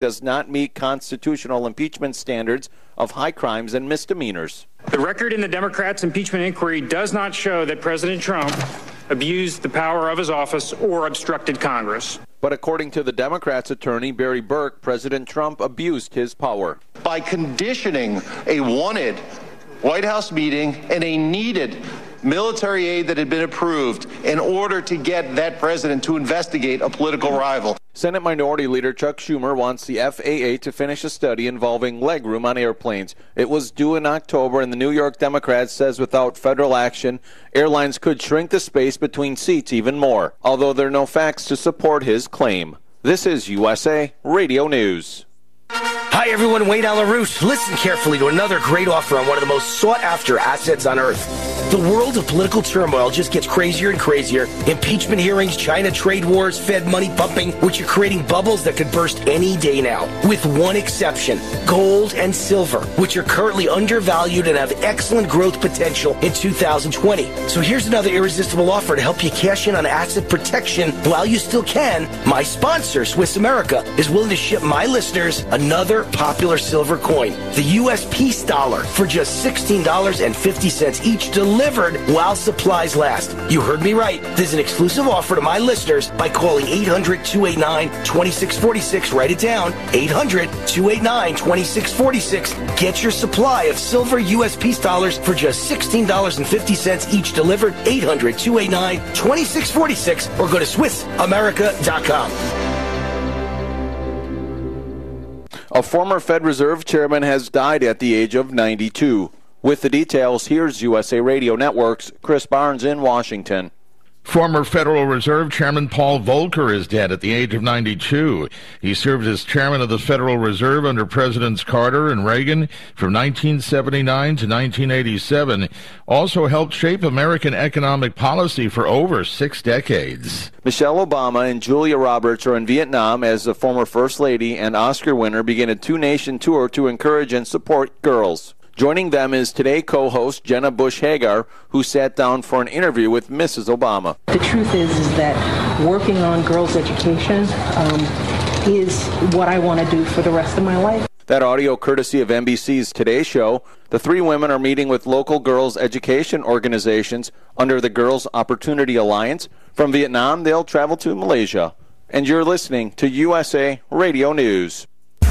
does not meet constitutional impeachment standards of high crimes and misdemeanors. The record in the Democrats' impeachment inquiry does not show that President Trump abused the power of his office or obstructed Congress. But according to the Democrats' attorney, Barry Berke, President Trump abused his power. By conditioning a wanted White House meeting and a needed military aid that had been approved in order to get that president to investigate a political rival. Senate Minority Leader Chuck Schumer wants the FAA to finish a study involving legroom on airplanes. It was due in October, and the New York Democrat says without federal action, airlines could shrink the space between seats even more, although there are no facts to support his claim. This is USA Radio News. Hi, everyone. Wayne Root. Listen carefully to another great offer on one of the most sought after assets on earth. The world of political turmoil just gets crazier and crazier. Impeachment hearings, China trade wars, Fed money pumping, which are creating bubbles that could burst any day now. With one exception gold and silver, which are currently undervalued and have excellent growth potential in 2020. So here's another irresistible offer to help you cash in on asset protection while you still can. My sponsor, Swiss America, is willing to ship my listeners another popular silver coin, the US Peace Dollar, for just $16.50 each delivered while supplies last. You heard me right. This is an exclusive offer to my listeners by calling 800 289 2646. Write it down 800 289 2646. Get your supply of silver US Peace Dollars for just $16.50 each delivered 800 289 2646 or go to SwissAmerica.com. A former Fed Reserve chairman has died at the age of 92. With the details, here's USA Radio Network's Chris Barnes in Washington. Former Federal Reserve Chairman Paul Volcker is dead at the age of 92. He served as chairman of the Federal Reserve under Presidents Carter and Reagan from 1979 to 1987. Also helped shape American economic policy for over six decades. Michelle Obama and Julia Roberts are in Vietnam as the former First Lady and Oscar winner begin a two nation tour to encourage and support girls. Joining them is today co host Jenna Bush Hager, who sat down for an interview with Mrs. Obama. The truth is, is that working on girls' education um, is what I want to do for the rest of my life. That audio courtesy of NBC's Today Show. The three women are meeting with local girls' education organizations under the Girls Opportunity Alliance. From Vietnam, they'll travel to Malaysia. And you're listening to USA Radio News.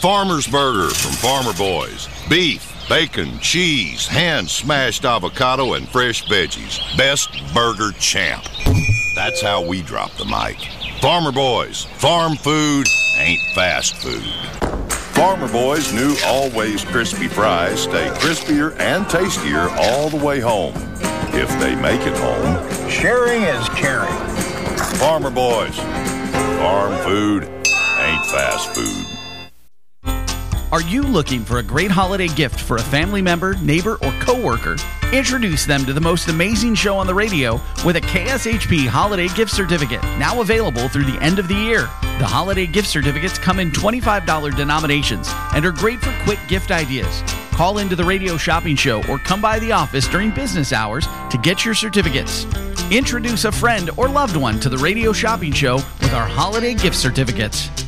Farmer's Burger from Farmer Boys. Beef, bacon, cheese, hand smashed avocado, and fresh veggies. Best burger champ. That's how we drop the mic. Farmer Boys. Farm food ain't fast food. Farmer Boys' new always crispy fries stay crispier and tastier all the way home. If they make it home. Sharing is caring. Farmer Boys. Farm food ain't fast food. Are you looking for a great holiday gift for a family member, neighbor, or coworker? Introduce them to the most amazing show on the radio with a KSHP holiday gift certificate, now available through the end of the year. The holiday gift certificates come in $25 denominations and are great for quick gift ideas. Call into the radio shopping show or come by the office during business hours to get your certificates. Introduce a friend or loved one to the radio shopping show with our holiday gift certificates.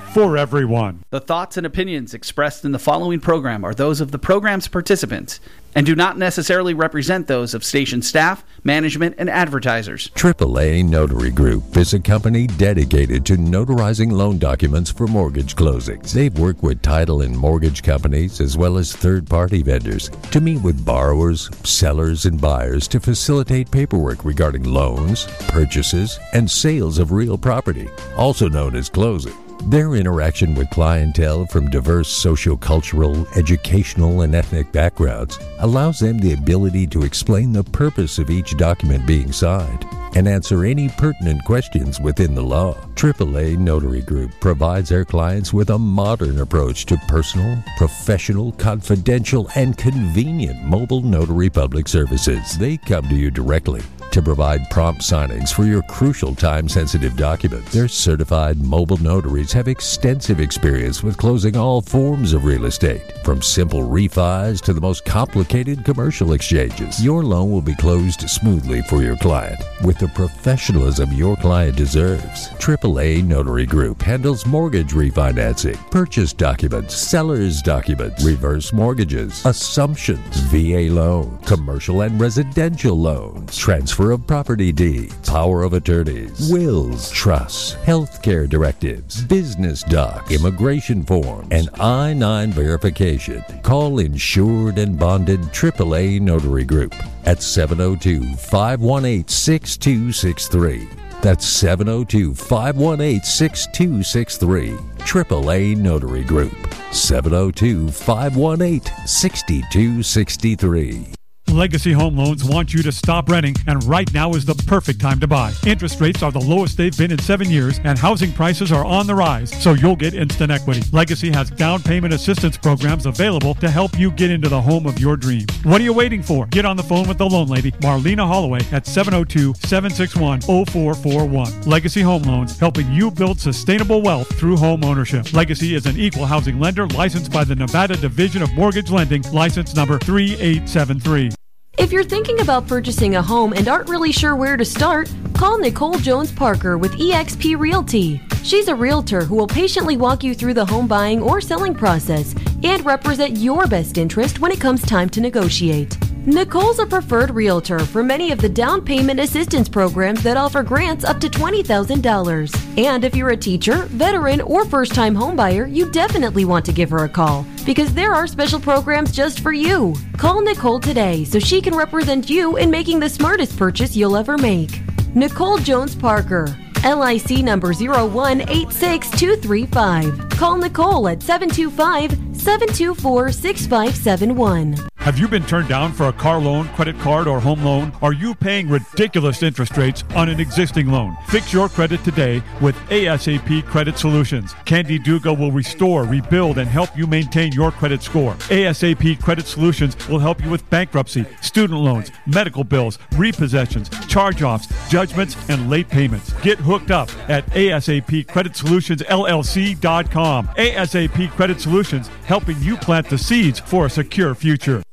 for everyone. The thoughts and opinions expressed in the following program are those of the program's participants and do not necessarily represent those of station staff, management, and advertisers. AAA Notary Group is a company dedicated to notarizing loan documents for mortgage closings. They've worked with title and mortgage companies as well as third party vendors to meet with borrowers, sellers, and buyers to facilitate paperwork regarding loans, purchases, and sales of real property, also known as closing. Their interaction with clientele from diverse sociocultural, educational, and ethnic backgrounds allows them the ability to explain the purpose of each document being signed and answer any pertinent questions within the law. AAA Notary Group provides their clients with a modern approach to personal, professional, confidential, and convenient mobile notary public services. They come to you directly to provide prompt signings for your crucial time sensitive documents. Their certified mobile notaries have extensive experience with closing all forms of real estate, from simple refis to the most complicated commercial exchanges. Your loan will be closed smoothly for your client with the professionalism your client deserves. AAA Notary Group handles mortgage refinancing, purchase documents, seller's documents, reverse mortgages, assumptions, VA loan, commercial and residential loans, transfer of property deeds, power of attorneys, wills, trusts, healthcare directives, business docs, immigration forms, and I 9 verification. Call Insured and Bonded AAA Notary Group at 702 518 6263. That's 702 518 6263. AAA Notary Group. 702 518 6263. Legacy Home Loans want you to stop renting, and right now is the perfect time to buy. Interest rates are the lowest they've been in seven years, and housing prices are on the rise, so you'll get instant equity. Legacy has down payment assistance programs available to help you get into the home of your dreams. What are you waiting for? Get on the phone with the loan lady, Marlena Holloway, at 702 761 0441. Legacy Home Loans, helping you build sustainable wealth through home ownership. Legacy is an equal housing lender licensed by the Nevada Division of Mortgage Lending, license number 3873. If you're thinking about purchasing a home and aren't really sure where to start, call Nicole Jones Parker with eXp Realty. She's a realtor who will patiently walk you through the home buying or selling process and represent your best interest when it comes time to negotiate. Nicole's a preferred realtor for many of the down payment assistance programs that offer grants up to $20,000. And if you're a teacher, veteran, or first time homebuyer, you definitely want to give her a call because there are special programs just for you. Call Nicole today so she can represent you in making the smartest purchase you'll ever make. Nicole Jones Parker, LIC number 0186235. Call Nicole at 725 724 6571. Have you been turned down for a car loan, credit card, or home loan? Are you paying ridiculous interest rates on an existing loan? Fix your credit today with ASAP Credit Solutions. Candy Duga will restore, rebuild, and help you maintain your credit score. ASAP Credit Solutions will help you with bankruptcy, student loans, medical bills, repossessions, charge offs, judgments, and late payments. Get hooked up at ASAPCreditSolutionsLLC.com. ASAP Credit Solutions, helping you plant the seeds for a secure future.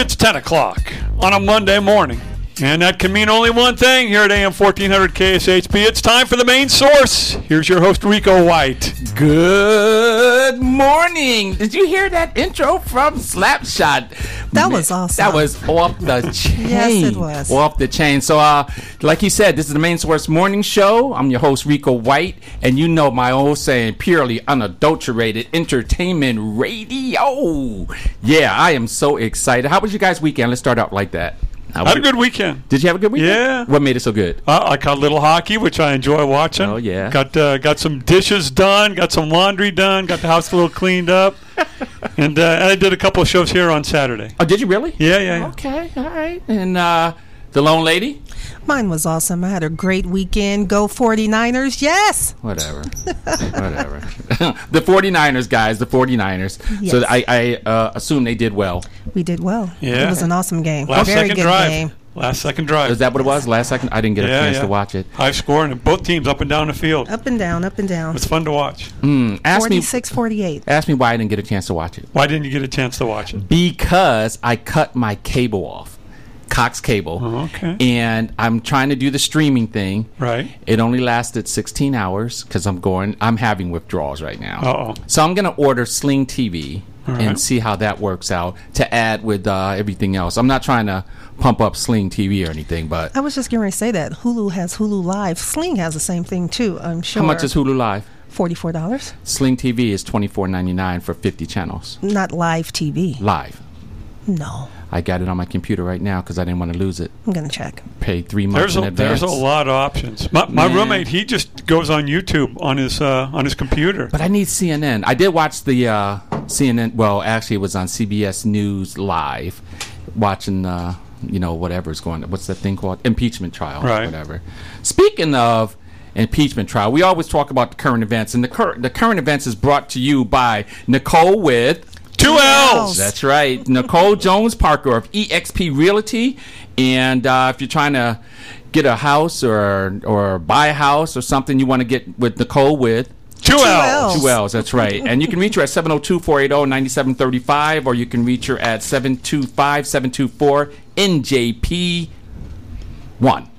It's 10 o'clock on a Monday morning. And that can mean only one thing here at AM 1400 KSHP. It's time for the main source. Here's your host, Rico White. Good morning. Did you hear that intro from Slapshot? That was awesome. That was off the chain. Yes, it was. Off the chain. So, uh, like you said, this is the main source morning show. I'm your host, Rico White. And you know my old saying, purely unadulterated entertainment radio. Yeah, I am so excited. How was your guys' weekend? Let's start out like that. How Had a good weekend. Did you have a good weekend? Yeah. What made it so good? Uh, I caught a little hockey, which I enjoy watching. Oh, yeah. Got uh, got some dishes done, got some laundry done, got the house a little cleaned up, and, uh, and I did a couple of shows here on Saturday. Oh, did you really? Yeah, yeah. yeah. Okay, all right. And uh, the loan lady? Mine was awesome. I had a great weekend. Go 49ers. Yes. Whatever. Whatever. the 49ers, guys, the 49ers. So I, I uh, assume they did well. We did well. Yeah. It was an awesome game. Last Very second good drive. game. Last second drive. Is that what it was? Last second? I didn't get a Yeah, chance yeah. to watch it. High score, and both teams up and down the field. Up and down, up and down. It's fun to watch. Mm, ask me 46 48. ask me why I didn't get a chance to watch it. Why didn't you get a chance to watch it? Because I cut my cable off. Cox Cable. Oh, okay. And I'm trying to do the streaming thing. Right. It only lasted 16 hours because I'm going. I'm having withdrawals right now. Uh-oh. So I'm going to order Sling TV All and see how that works out to add with uh, everything else. I'm not trying to pump up Sling TV or anything, but I was just going to say that Hulu has Hulu Live. Sling has the same thing too. I'm sure. how much is Hulu Live? Forty-four dollars. Sling TV is $24.99 for 50 channels Not live TV. live. No, I got it on my computer right now because I didn't want to lose it. I'm going to check. Pay three months There's in a, advance. there's a lot of options. My, my roommate, he just goes on YouTube on his uh, on his computer. But I need CNN. I did watch the uh, CNN. Well, actually, it was on CBS News Live, watching uh, you know whatever's going. On. What's that thing called? Impeachment trial, Right. Whatever. Speaking of impeachment trial, we always talk about the current events, and the current the current events is brought to you by Nicole with. Two L's. That's right. Nicole Jones Parker of EXP Realty. And uh, if you're trying to get a house or or buy a house or something you want to get with Nicole with, Two L's. Two L's, that's right. And you can reach her at 702 480 9735 or you can reach her at 725 724 NJP 1.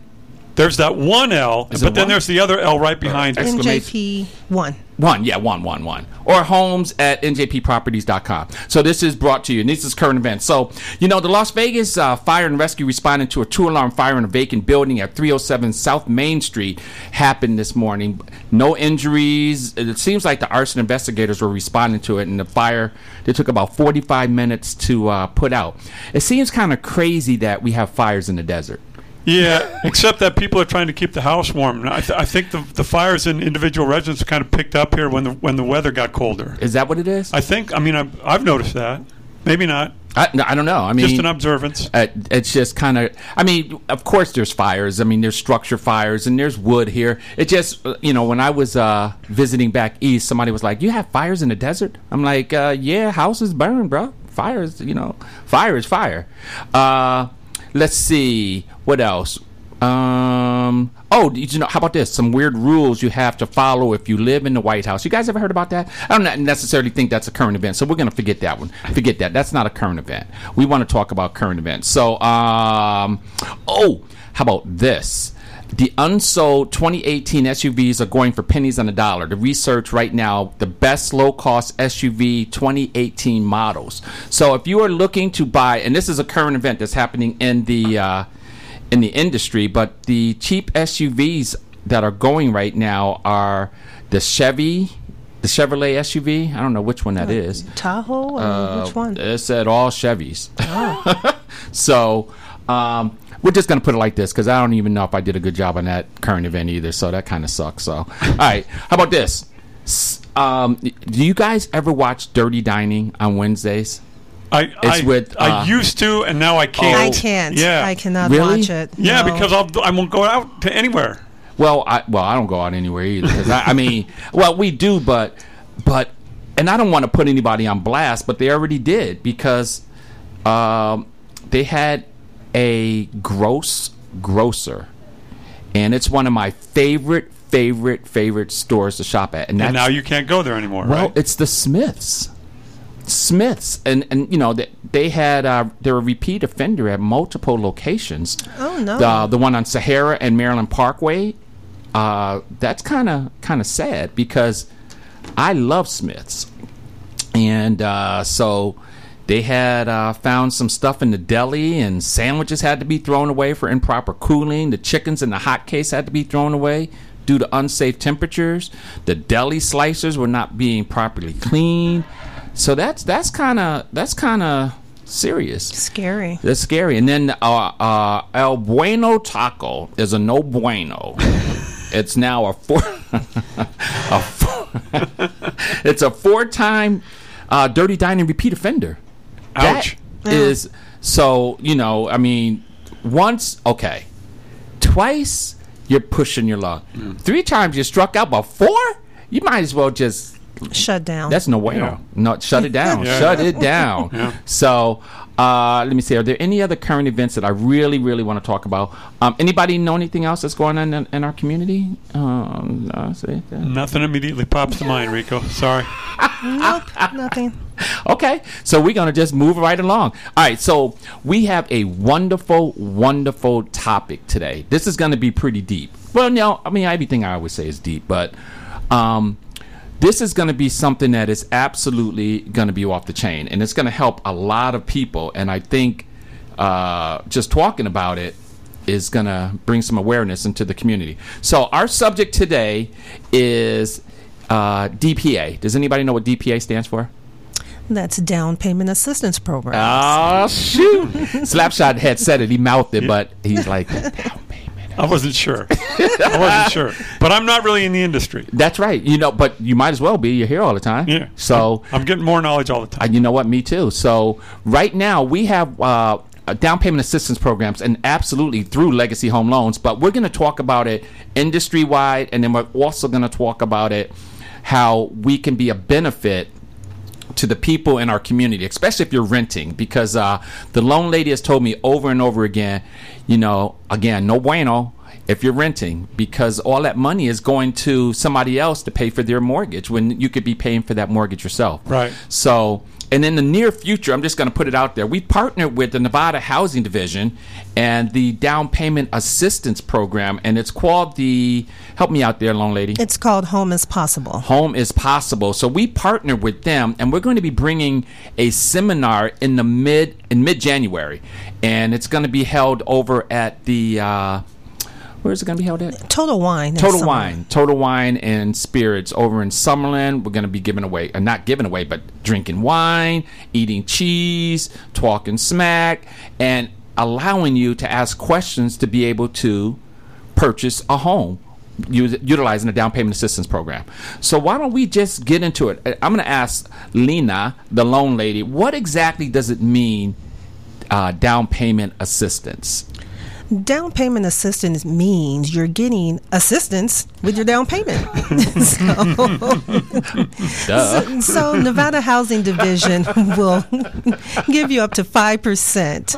There's that one L, Is but it then one? there's the other L right behind it. NJP one. One, yeah, one, one, one. Or homes at njpproperties.com. So this is brought to you, and this is current events. So, you know, the Las Vegas uh, Fire and Rescue responded to a two alarm fire in a vacant building at 307 South Main Street happened this morning. No injuries. It seems like the arson investigators were responding to it, and the fire, they took about 45 minutes to uh, put out. It seems kind of crazy that we have fires in the desert. Yeah, except that people are trying to keep the house warm. I, th- I think the, the fires in individual residents kind of picked up here when the when the weather got colder. Is that what it is? I think. I mean, I've, I've noticed that. Maybe not. I, I don't know. I mean, Just an observance. Uh, it's just kind of. I mean, of course, there's fires. I mean, there's structure fires, and there's wood here. It just, uh, you know, when I was uh, visiting back east, somebody was like, "You have fires in the desert?" I'm like, uh, "Yeah, houses burn, bro. Fires, you know, fire is fire." Uh, let's see what else. Um. Oh, you know? How about this? Some weird rules you have to follow if you live in the White House. You guys ever heard about that? I don't necessarily think that's a current event, so we're gonna forget that one. Forget that. That's not a current event. We want to talk about current events. So, um. Oh, how about this? The unsold 2018 SUVs are going for pennies on the dollar. The research right now, the best low cost SUV 2018 models. So if you are looking to buy, and this is a current event that's happening in the uh, in the industry, but the cheap SUVs that are going right now are the Chevy, the Chevrolet SUV. I don't know which one that is. Tahoe? Uh, which one? It said all Chevys. Oh. so um, we're just going to put it like this because I don't even know if I did a good job on that current event either. So that kind of sucks. So, all right. How about this? Um, do you guys ever watch Dirty Dining on Wednesdays? I It's I, with, I uh, used to, and now I can't. I can't. Yeah, I cannot Really? watch it. Yeah, No. because I'll, I won't go out to anywhere. Well, I well I don't go out anywhere either. 'cause I, I mean, well we do, but but and I don't want to put anybody on blast, but they already did because um, they had a gross grocer, and it's one of my favorite favorite favorite stores to shop at, and, And now you can't go there anymore, well, right? it's the Smiths. Smiths, and and you know they, they had uh, they're a repeat offender at multiple locations. Oh, no. The the one on Sahara and Maryland Parkway. Uh, that's kind of kind of sad because I love Smiths, and uh, so they had uh, found some stuff in the deli, and sandwiches had to be thrown away for improper cooling. The chickens in the hot case had to be thrown away due to unsafe temperatures. The deli slicers were not being properly cleaned. So that's that's kind of that's kind of serious. Scary. That's scary. And then uh, uh, El Bueno Taco is a no bueno. it's now a four. a four it's a four-time uh, dirty dining repeat offender. Ouch. That is so you know. I mean, once okay, twice you're pushing your luck. Mm. Three times you struck out, but four you might as well just Shut down. that's no way. Yeah. No, shut it down. Yeah. Shut it down. Yeah. So, Uh, let me see. Are there any other current events that I really, really want to talk about? Um, anybody know anything else that's going on in, in our community? Um, uh, see, uh, Nothing immediately pops to mind, Rico. Sorry. nope, nothing. Okay, so we're gonna just move right along. All right, so we have a wonderful, wonderful topic today. This is gonna be pretty deep. Well, no, I mean everything I always say is deep, but um, this is gonna be something that is absolutely gonna be off the chain, and it's gonna help a lot of people. And I think uh, just talking about it is gonna bring some awareness into the community. So our subject today is uh, DPA. Does anybody know what DPA stands for? That's down payment assistance program. Oh shoot! Slapshot had said it. He mouthed it, but he's like, I wasn't sure. I wasn't sure. But I'm not really in the industry. "That's right." You know, but you might as well be. You're here all the time. Yeah. So I'm getting more knowledge all the time. you know what? Me too. So right now we have. Uh, uh, down payment assistance programs and absolutely through legacy home loans but we're going to talk about it industry wide and then we're also going to talk about it how we can be a benefit to the people in our community, especially if you're renting, because uh, the loan lady has told me over and over again, you know, again, no bueno if you're renting, because all that money is going to somebody else to pay for their mortgage when you could be paying for that mortgage yourself. Right. So, and in the near future, I'm just going to put it out there. We partnered with the Nevada Housing Division and the Down Payment Assistance Program, and it's called the. Help me out there, long lady. It's called Home is Possible. Home is possible. So we partner with them, and we're going to be bringing a seminar in the mid in mid January, and it's going to be held over at the. Uh, where is it going to be held at? Total Wine. Total Wine, Total Wine and Spirits over in Summerlin. We're going to be giving away, uh, not giving away, but drinking wine, eating cheese, talking smack, and allowing you to ask questions to be able to purchase a home utilizing the down payment assistance program. So why don't we just get into it? I- I'm going to ask Lena, the loan lady, what exactly does it mean, uh, down payment assistance? Down payment assistance means you're getting assistance with your down payment. so, so, so Nevada Housing Division will give you up to five percent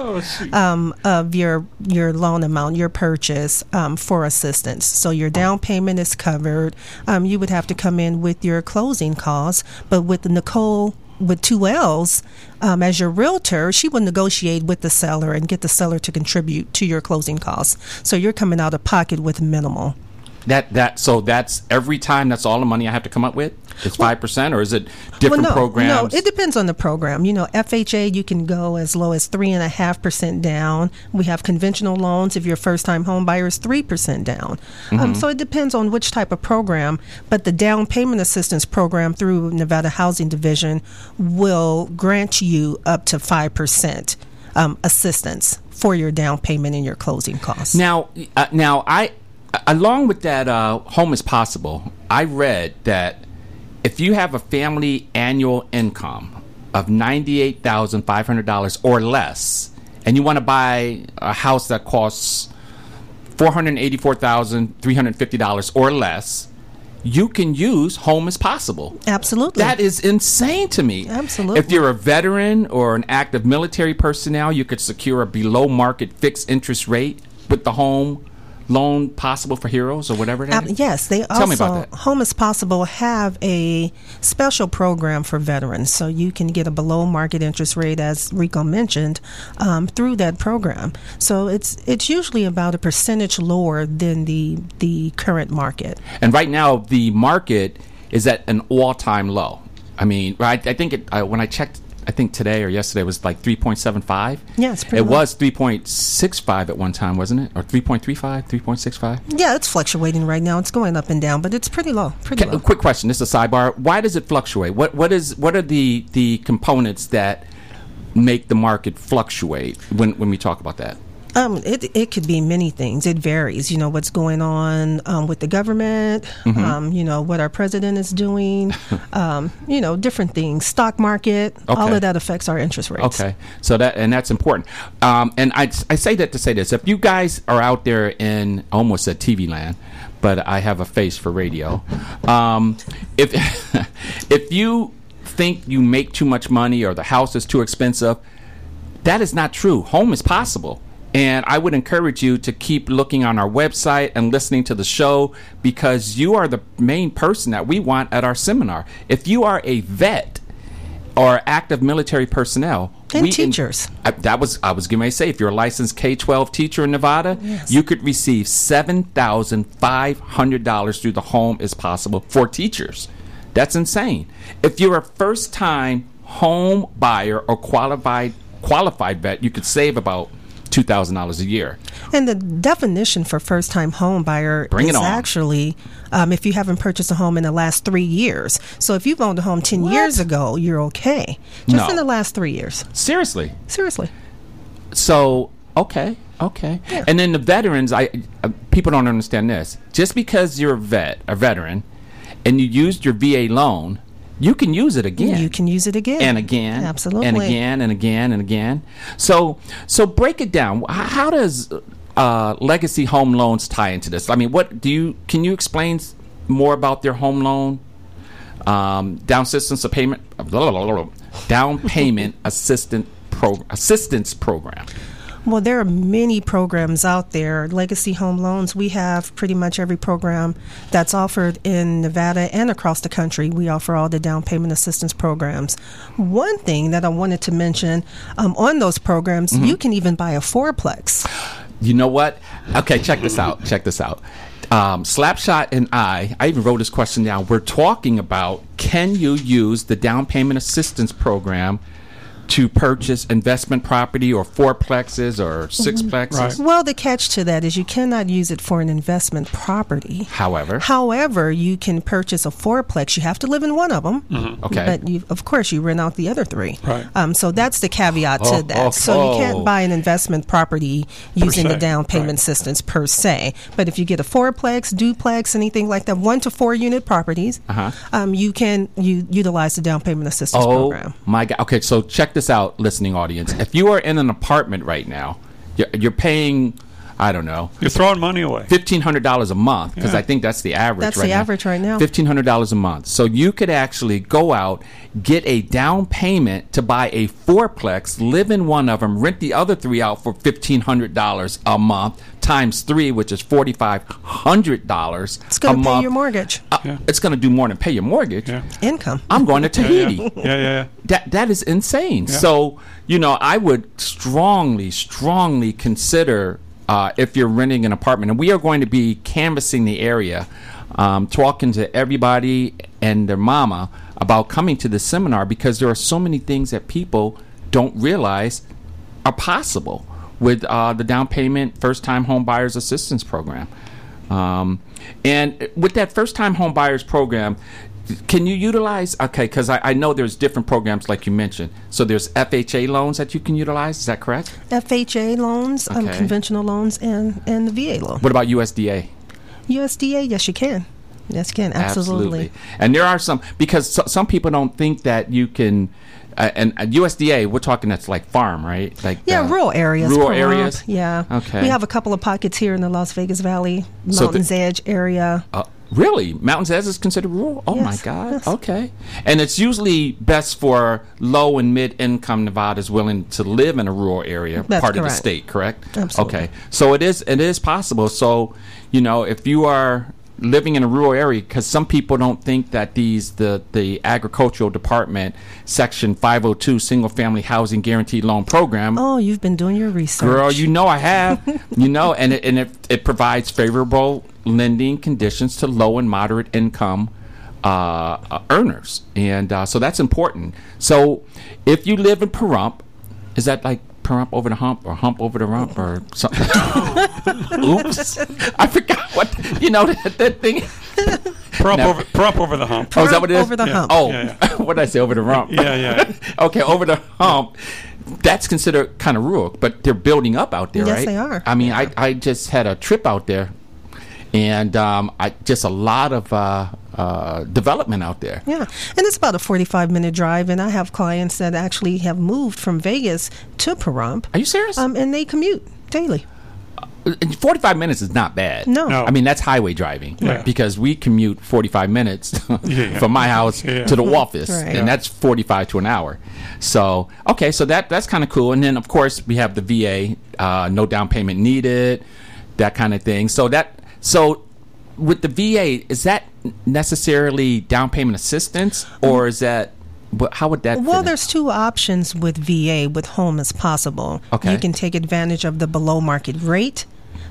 um, of your your loan amount, your purchase um, for assistance. So your down payment is covered. Um, you would have to come in with your closing costs, but with Nicole with two L's um, as your realtor, she will negotiate with the seller and get the seller to contribute to your closing costs. So you're coming out of pocket with minimal. That that so that's every time that's all the money I have to come up with. It's five percent, or is it different well, no, programs? No, it depends on the program. You know, FHA you can go as low as three and a half percent down. We have conventional loans if you're first time home buyer is three percent down. Um, Mhm. so it depends on which type of program. But the down payment assistance program through Nevada Housing Division will grant you up to five percent um, assistance for your down payment and your closing costs. Now, uh, now I, along with that, uh, home is possible. I read that if you have a family annual income of ninety-eight thousand five hundred dollars or less, and you want to buy a house that costs four hundred eighty-four thousand three hundred fifty dollars or less, you can use Home is Possible. Absolutely. That is insane to me. Absolutely. If you're a veteran or an active military personnel, you could secure a below market fixed interest rate with the home loan possible for heroes or whatever that Uh, is. yes, they Tell me also about that. Home is Possible have a special program for veterans, so you can get a below market interest rate, as Rico mentioned, um, through that program. So it's it's usually about a percentage lower than the the current market. And right now, the market is at an all time low. I mean, I, I think it, uh, when I checked, I think today or yesterday was like 3.75. Yeah, it's pretty It low. was 3.65 at one time, wasn't it? Or 3.35, 3.65? Yeah, it's fluctuating right now. It's going up and down, but it's pretty low. Pretty low. quick question. This is a sidebar. Why does it fluctuate? What what is what are the the components that make the market fluctuate when when we talk about that? Um, it it could be many things. It varies. You know what's going on um, with the government. Mhm. Um, you know what our president is doing. um, you know different things. Stock market. All of that affects our interest rates. Okay, so that and that's important. Um, and I, I say that to say this: if you guys are out there in almost at TV land, but I have a face for radio. Um, if if you think you make too much money or the house is too expensive, That is not true. Home is possible. And I would encourage you to keep looking on our website and listening to the show because you are the main person that we want at our seminar. If you are a vet or active military personnel, And we in- teachers. I, that was I was going to say if you're a licensed K twelve teacher in Nevada, Yes. you could receive seven thousand five hundred dollars through the home is possible for teachers. That's insane. If you're a first time home buyer or qualified qualified vet, you could save about two thousand dollars a year. And the definition for first time home buyer Bring is actually um, if you haven't purchased a home in the last three years. So if you've owned a home 10 years ago, you're okay. Just No. in the last three years. Seriously. Seriously. So okay, okay. And then the veterans, I uh, people don't understand this. Just because you're a vet, a veteran, and you used your VA loan, you can use it again. You can use it again. and again, Absolutely. and again, and again, and again. So, so break it down. How does uh, legacy home loans tie into this? I mean, what do you? Can you explain more about their home loan? Um, down assistance of payment, down payment assistant pro, assistance program. Well, there are many programs out there. Legacy Home Loans, we have pretty much every program that's offered in Nevada and across the country. We offer all the down payment assistance programs. One thing that I wanted to mention um, on those programs, Mm-hmm. you can even buy a fourplex. You know what? Okay, check this out. Check this out. Um, Slapshot and I, I even wrote this question down. We're talking about can you use the down payment assistance program to purchase investment property or fourplexes or sixplexes? Well, the catch to that is you cannot use it for an investment property. However, However, you can purchase a fourplex. You have to live in one of them. Mhm. Okay. But you, of course, you rent out the other three. Right. Um, so that's the caveat Oh, to that. oh, so you oh. can't buy an investment property using the down payment assistance per se. But if you get a fourplex, duplex, anything like that, one to four unit properties, Uh-huh. um, you can you utilize the down payment assistance oh program. my God. Okay, so check this out, listening audience. If you are in an apartment right now, you're, you're paying, I don't know, You're throwing money away. fifteen hundred dollars a month because Yeah. I think that's the average. That's right the now. average right now. Fifteen hundred dollars a month. So you could actually go out, get a down payment to buy a fourplex, live in one of them, rent the other three out for fifteen hundred dollars a month times three, which is forty five hundred dollars It's going to pay month. your mortgage Uh, It's going to do more than pay your mortgage. income. I'm going to Tahiti. Yeah, yeah, yeah. That that is insane. Yeah. So you know, I would strongly, strongly consider uh, if you're renting an apartment, and we are going to be canvassing the area, um, talking to everybody and their mama about coming to the seminar because there are so many things that people don't realize are possible with uh, the down payment first time home buyers assistance program. Um, and with that first time home buyers program, can you utilize okay because I, I know there's different programs like you mentioned so there's fha loans that you can utilize is that correct FHA loans, um, conventional loans, and, and the VA loan. what about usda USDA, yes, you can. Yes, you can. Absolutely. and there are some because so, some people don't think that you can uh, and uh, usda we're talking that's like farm right like Yeah, uh, rural areas. rural areas Yeah. Okay. We have a couple of pockets here in the Las Vegas Valley, So the- Mountains Edge area. Uh, really? Mountains Edge is considered rural? Oh my God. yes. Okay. And it's usually best for low and mid income Nevadas willing to live in a rural area, That's part of the state, correct? Absolutely. Okay. So it is it is possible. So, you know, if you are living in a rural area because some people don't think that these the the agricultural department section 502 single family housing guaranteed loan program Oh, you've been doing your research. Girl, you know I have. you know, and it, and it, it provides favorable lending conditions to low and moderate income uh, uh, earners, and uh, so that's important. So, if you live in Pahrump, is that like Pahrump over the hump or hump over the rump or something? Oops, I forgot what you know that, that thing. Prop Now- over, prop over the hump. Oh, is that what it is? over the Yeah. hump. Oh, Yeah, what did I say? Over the rump. Yeah, yeah. okay, over the hump. That's considered kind of rural, but they're building up out there, Yes, right? they are. I mean, I, I just had a trip out there, and um, I just a lot of uh, uh, development out there. Yeah, and it's about a 45 minute drive, and I have clients that actually have moved from Vegas to Pahrump. Are you serious? Um, and they commute daily. And 45 minutes is not bad. No. No. I mean, that's highway driving Yeah. because we commute 45 minutes Yeah. from my house Yeah. to the office, Right. and that's 45 to an hour. So, okay, so that that's kind of cool. And then, of course, we have the VA, uh, no down payment needed, that kind of thing. So that so with the VA, is that necessarily down payment assistance, mm-hmm. or is that how would that? Well, there's two options with VA with home as possible. Okay. You can take advantage of the below market rate.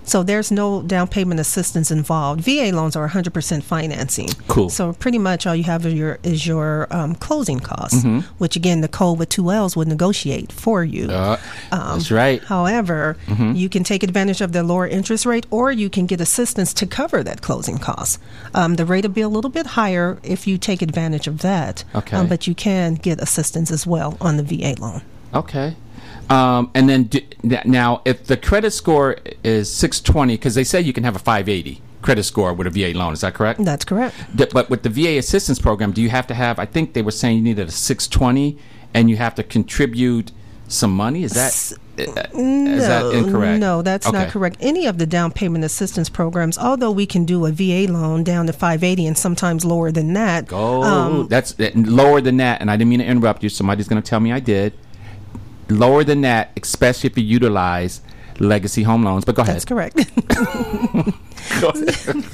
So there's no down payment assistance involved. VA loans are 100% financing. Cool. So pretty much all you have is your is your um, closing costs, Mhm. which again Nicole with two L's would negotiate for you. Uh, Um, that's right. However, Mhm. you can take advantage of the lower interest rate, or you can get assistance to cover that closing cost. Um, the rate will be a little bit higher if you take advantage of that. Okay. Um, but you can get assistance as well on the VA loan. Okay. Um, and then now, if the credit score is 620, because they say you can have a 580 credit score with a VA loan, is that correct? That's correct. D- but with the VA assistance program, do you have to have? I think they were saying you needed a 620, and you have to contribute some money. Is that uh, No, that incorrect? No, that's not Okay. correct. Any of the down payment assistance programs, although we can do a VA loan down to 580 and sometimes lower than that. Oh, um, that's uh, lower than that. And I didn't mean to interrupt you. Somebody's going to tell me I did. Lower than that, especially if you utilize legacy home loans. But go ahead. That's correct. Go ahead.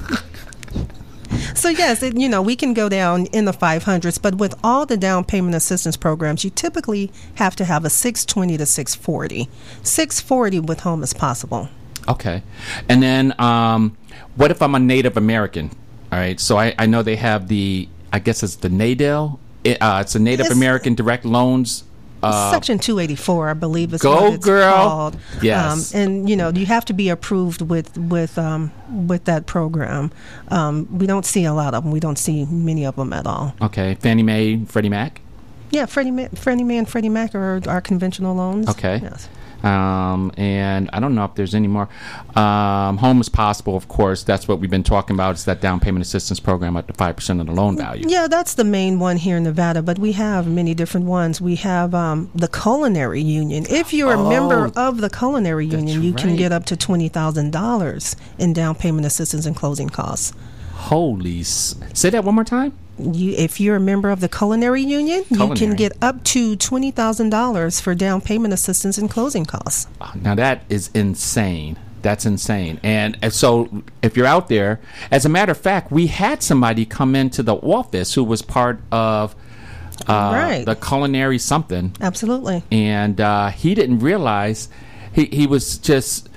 So yes, it, you know we can go down in the 500s, but with all the down payment assistance programs, you typically have to have a 620 to 640. 640 with home is possible. Okay. And then um, what if I'm a Native American? All right. So I, I know they have the, I guess it's the NADEL. It, uh, it's a Native It's- American direct loans. Uh, Section 284, I believe, is what it's girl. called. Yes. Um, and you know you have to be approved with with um, with that program. Um, we don't see a lot of them. We don't see many of them at all. okay. Fannie Mae, Freddie Mac. Yeah, Freddie Ma- Freddie Mae and Freddie Mac are our conventional loans. Okay. Yes. Um, and I don't know if there's any more. Um, home is possible, of course. That's what we've been talking about. It's that down payment assistance program up to five percent of the loan value. Yeah, that's the main one here in Nevada, but we have many different ones. We have um, the Culinary Union. If you're a member Oh, of the Culinary Union, you can get up to twenty thousand dollars in down payment assistance and closing costs. Holy! S- say that one more time. You, if you're a member of the Culinary Union, you can get up to twenty thousand dollars for down payment assistance and closing costs. Now that is insane. That's insane. And, and so, if you're out there, as a matter of fact, we had somebody come into the office who was part of uh, Right. the culinary something, Absolutely. and uh, he didn't realize he he was just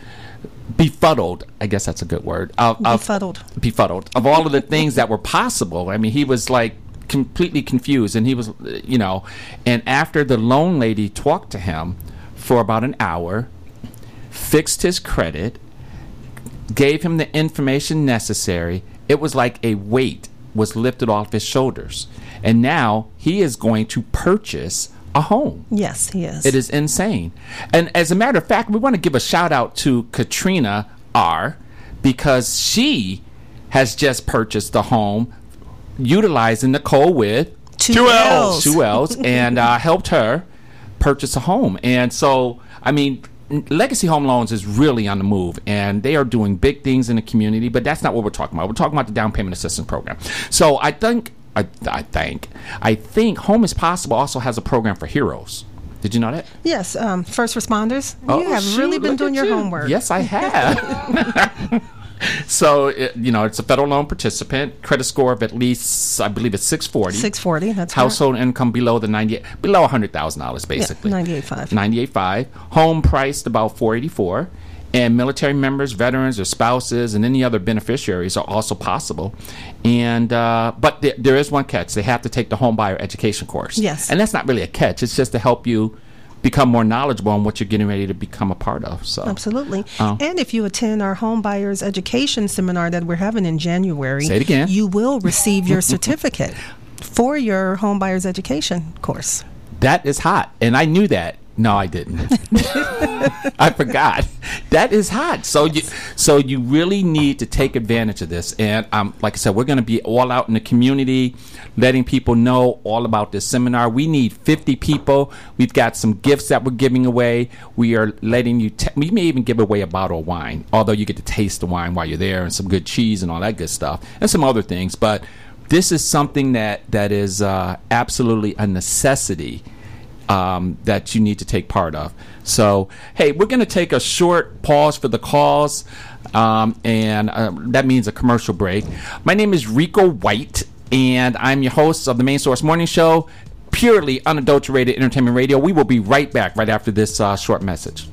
befuddled. I guess that's a good word. Of, of- Befuddled. befuddled of all of the things that were possible. I mean, he was like completely confused, and he was, you know, and after the loan lady talked to him for about an hour, fixed his credit, gave him the information necessary, it was like a weight was lifted off his shoulders, and now he is going to purchase a home. Yes, he is. It is insane. And as a matter of fact, we want to give a shout out to Katrina R because she has just purchased a home utilizing Nicole with Two Two L's. L's. Two L's and uh, helped her purchase a home. And so, I mean, Legacy Home Loans is really on the move, and they are doing big things in the community. But that's not what we're talking about. We're talking about the down payment assistance program. So I think, I, I think, I think Home is Possible also has a program for heroes. Did you know that? Yes, um, first responders. Oh, you have really been doing your you. homework. Yes, I have. so it, you know, it's a federal loan participant, credit score of at least, I believe it's six forty. 640, that's household income below the ninety, below hundred thousand dollars, basically. Yeah, 98.5. Ninety-eight five. Home priced about four eighty four. And military members, veterans, or spouses, and any other beneficiaries are also possible. And uh, but there, there is one catch: they have to take the home buyer education course. Yes. and that's not really a catch; it's just to help you become more knowledgeable on what you're getting ready to become a part of. So Absolutely. Oh. And if you attend our home buyers education seminar that we're having in January, Say it again. you will receive your certificate for your home buyers education course. That is hot, and I knew that No, I didn't. I forgot. That is hot. So you, so you really need to take advantage of this. And um, like I said, we're going to be all out in the community, letting people know all about this seminar. We need 50 people. We've got some gifts that we're giving away. We are letting you. Te- we may even give away a bottle of wine, although you get to taste the wine while you're there, and some good cheese and all that good stuff, and some other things. But this is something that that is uh, absolutely a necessity um, that you need to take part of. So, hey, we're going to take a short pause for the calls, um, and uh, that means a commercial break. My name is Rico White, and I'm your host of the Main Source Morning Show, purely unadulterated entertainment radio. We will be right back right after this uh, short message.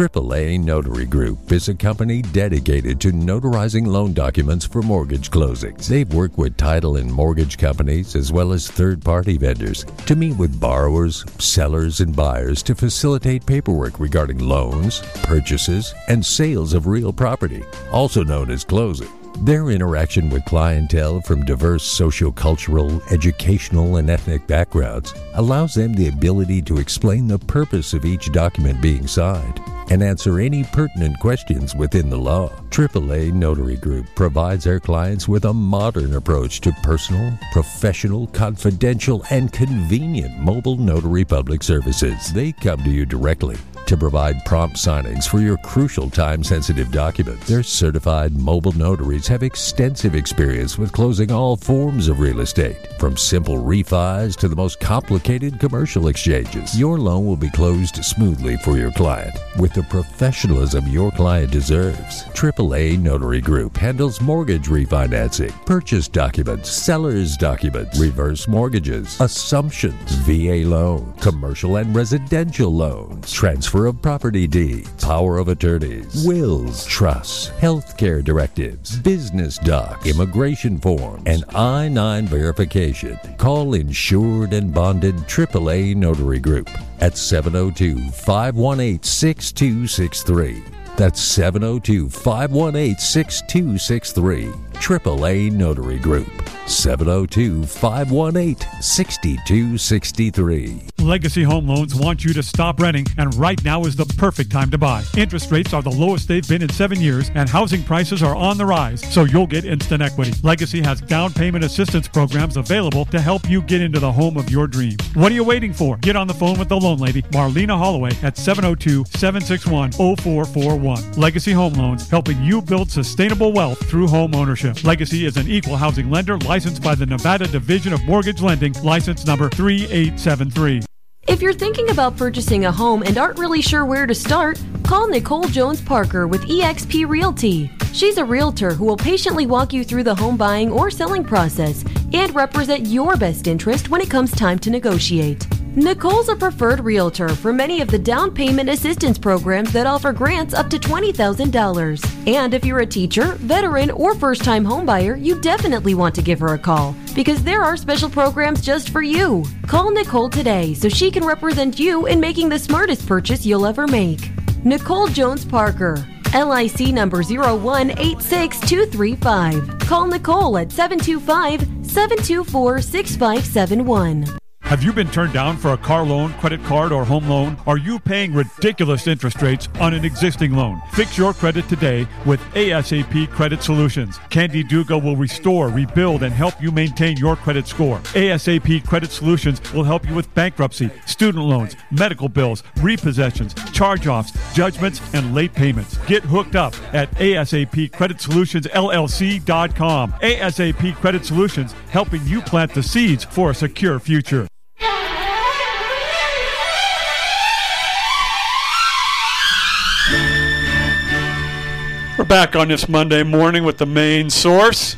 AAA Notary Group is a company dedicated to notarizing loan documents for mortgage closings. They've worked with title and mortgage companies as well as third party vendors to meet with borrowers, sellers, and buyers to facilitate paperwork regarding loans, purchases, and sales of real property, also known as closing. Their interaction with clientele from diverse socio-cultural, educational, and ethnic backgrounds allows them the ability to explain the purpose of each document being signed and answer any pertinent questions within the law. AAA Notary Group provides our clients with a modern approach to personal, professional, confidential, and convenient mobile notary public services. They come to you directly to provide prompt signings for your crucial time sensitive documents. Their certified mobile notaries have extensive experience with closing all forms of real estate, from simple refis to the most complicated commercial exchanges. Your loan will be closed smoothly for your client with the professionalism your client deserves. AAA Notary Group handles mortgage refinancing, purchase documents, seller's documents, reverse mortgages, assumptions, VA loan, commercial and residential loans, transfer of property deeds, power of attorneys, wills, trusts, healthcare directives, business docs, immigration forms, and I 9 verification. Call Insured and Bonded AAA Notary Group at 702 518 6263. That's 702 518 6263. AAA Notary Group. 702 518 6263. Legacy Home Loans want you to stop renting, and right now is the perfect time to buy. Interest rates are the lowest they've been in seven years, and housing prices are on the rise, so you'll get instant equity. Legacy has down payment assistance programs available to help you get into the home of your dreams. What are you waiting for? Get on the phone with the loan lady, Marlena Holloway, at 702 761 0441. Legacy Home Loans, helping you build sustainable wealth through home ownership. Legacy is an equal housing lender licensed by the Nevada Division of Mortgage Lending, license number 3873. If you're thinking about purchasing a home and aren't really sure where to start, call Nicole Jones Parker with eXp Realty. She's a realtor who will patiently walk you through the home buying or selling process and represent your best interest when it comes time to negotiate. Nicole's a preferred realtor for many of the down payment assistance programs that offer grants up to $20,000. And if you're a teacher, veteran, or first time homebuyer, you definitely want to give her a call because there are special programs just for you. Call Nicole today so she can represent you in making the smartest purchase you'll ever make. Nicole Jones Parker. LIC number 0186235. Call Nicole at 725 724 6571. Have you been turned down for a car loan, credit card, or home loan? Are you paying ridiculous interest rates on an existing loan? Fix your credit today with ASAP Credit Solutions. Candy Duga will restore, rebuild, and help you maintain your credit score. ASAP Credit Solutions will help you with bankruptcy, student loans, medical bills, repossessions, charge offs, judgments, and late payments. Get hooked up at ASAPCreditSolutionsLLC.com. ASAP Credit Solutions, helping you plant the seeds for a secure future. We're back on this Monday morning with the main source.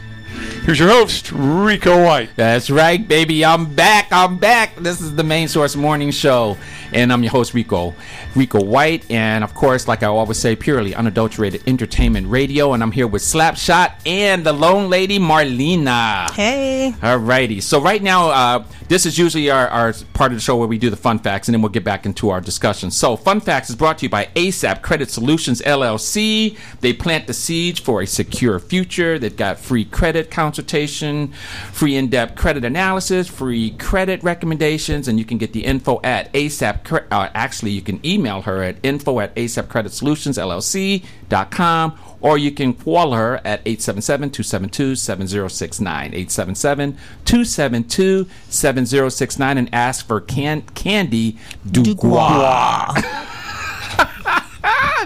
Here's your host, Rico White. That's right, baby. I'm back. I'm back. This is the main source morning show, and I'm your host, Rico, Rico White, and of course, like I always say, purely unadulterated entertainment radio. And I'm here with Slapshot and the loan lady, Marlena. Hey. Alrighty. So right now, uh, this is usually our, our part of the show where we do the fun facts, and then we'll get back into our discussion. So, fun facts is brought to you by ASAP Credit Solutions LLC. They plant the seeds for a secure future. They've got free credit consultation, free in-depth credit analysis, free credit recommendations, and you can get the info at ASAP. Uh, actually, you can email her at info at asapcreditsolutionsllc.com or you can call her at 877-272-7069 877-272-7069 and ask for can- candy Dubois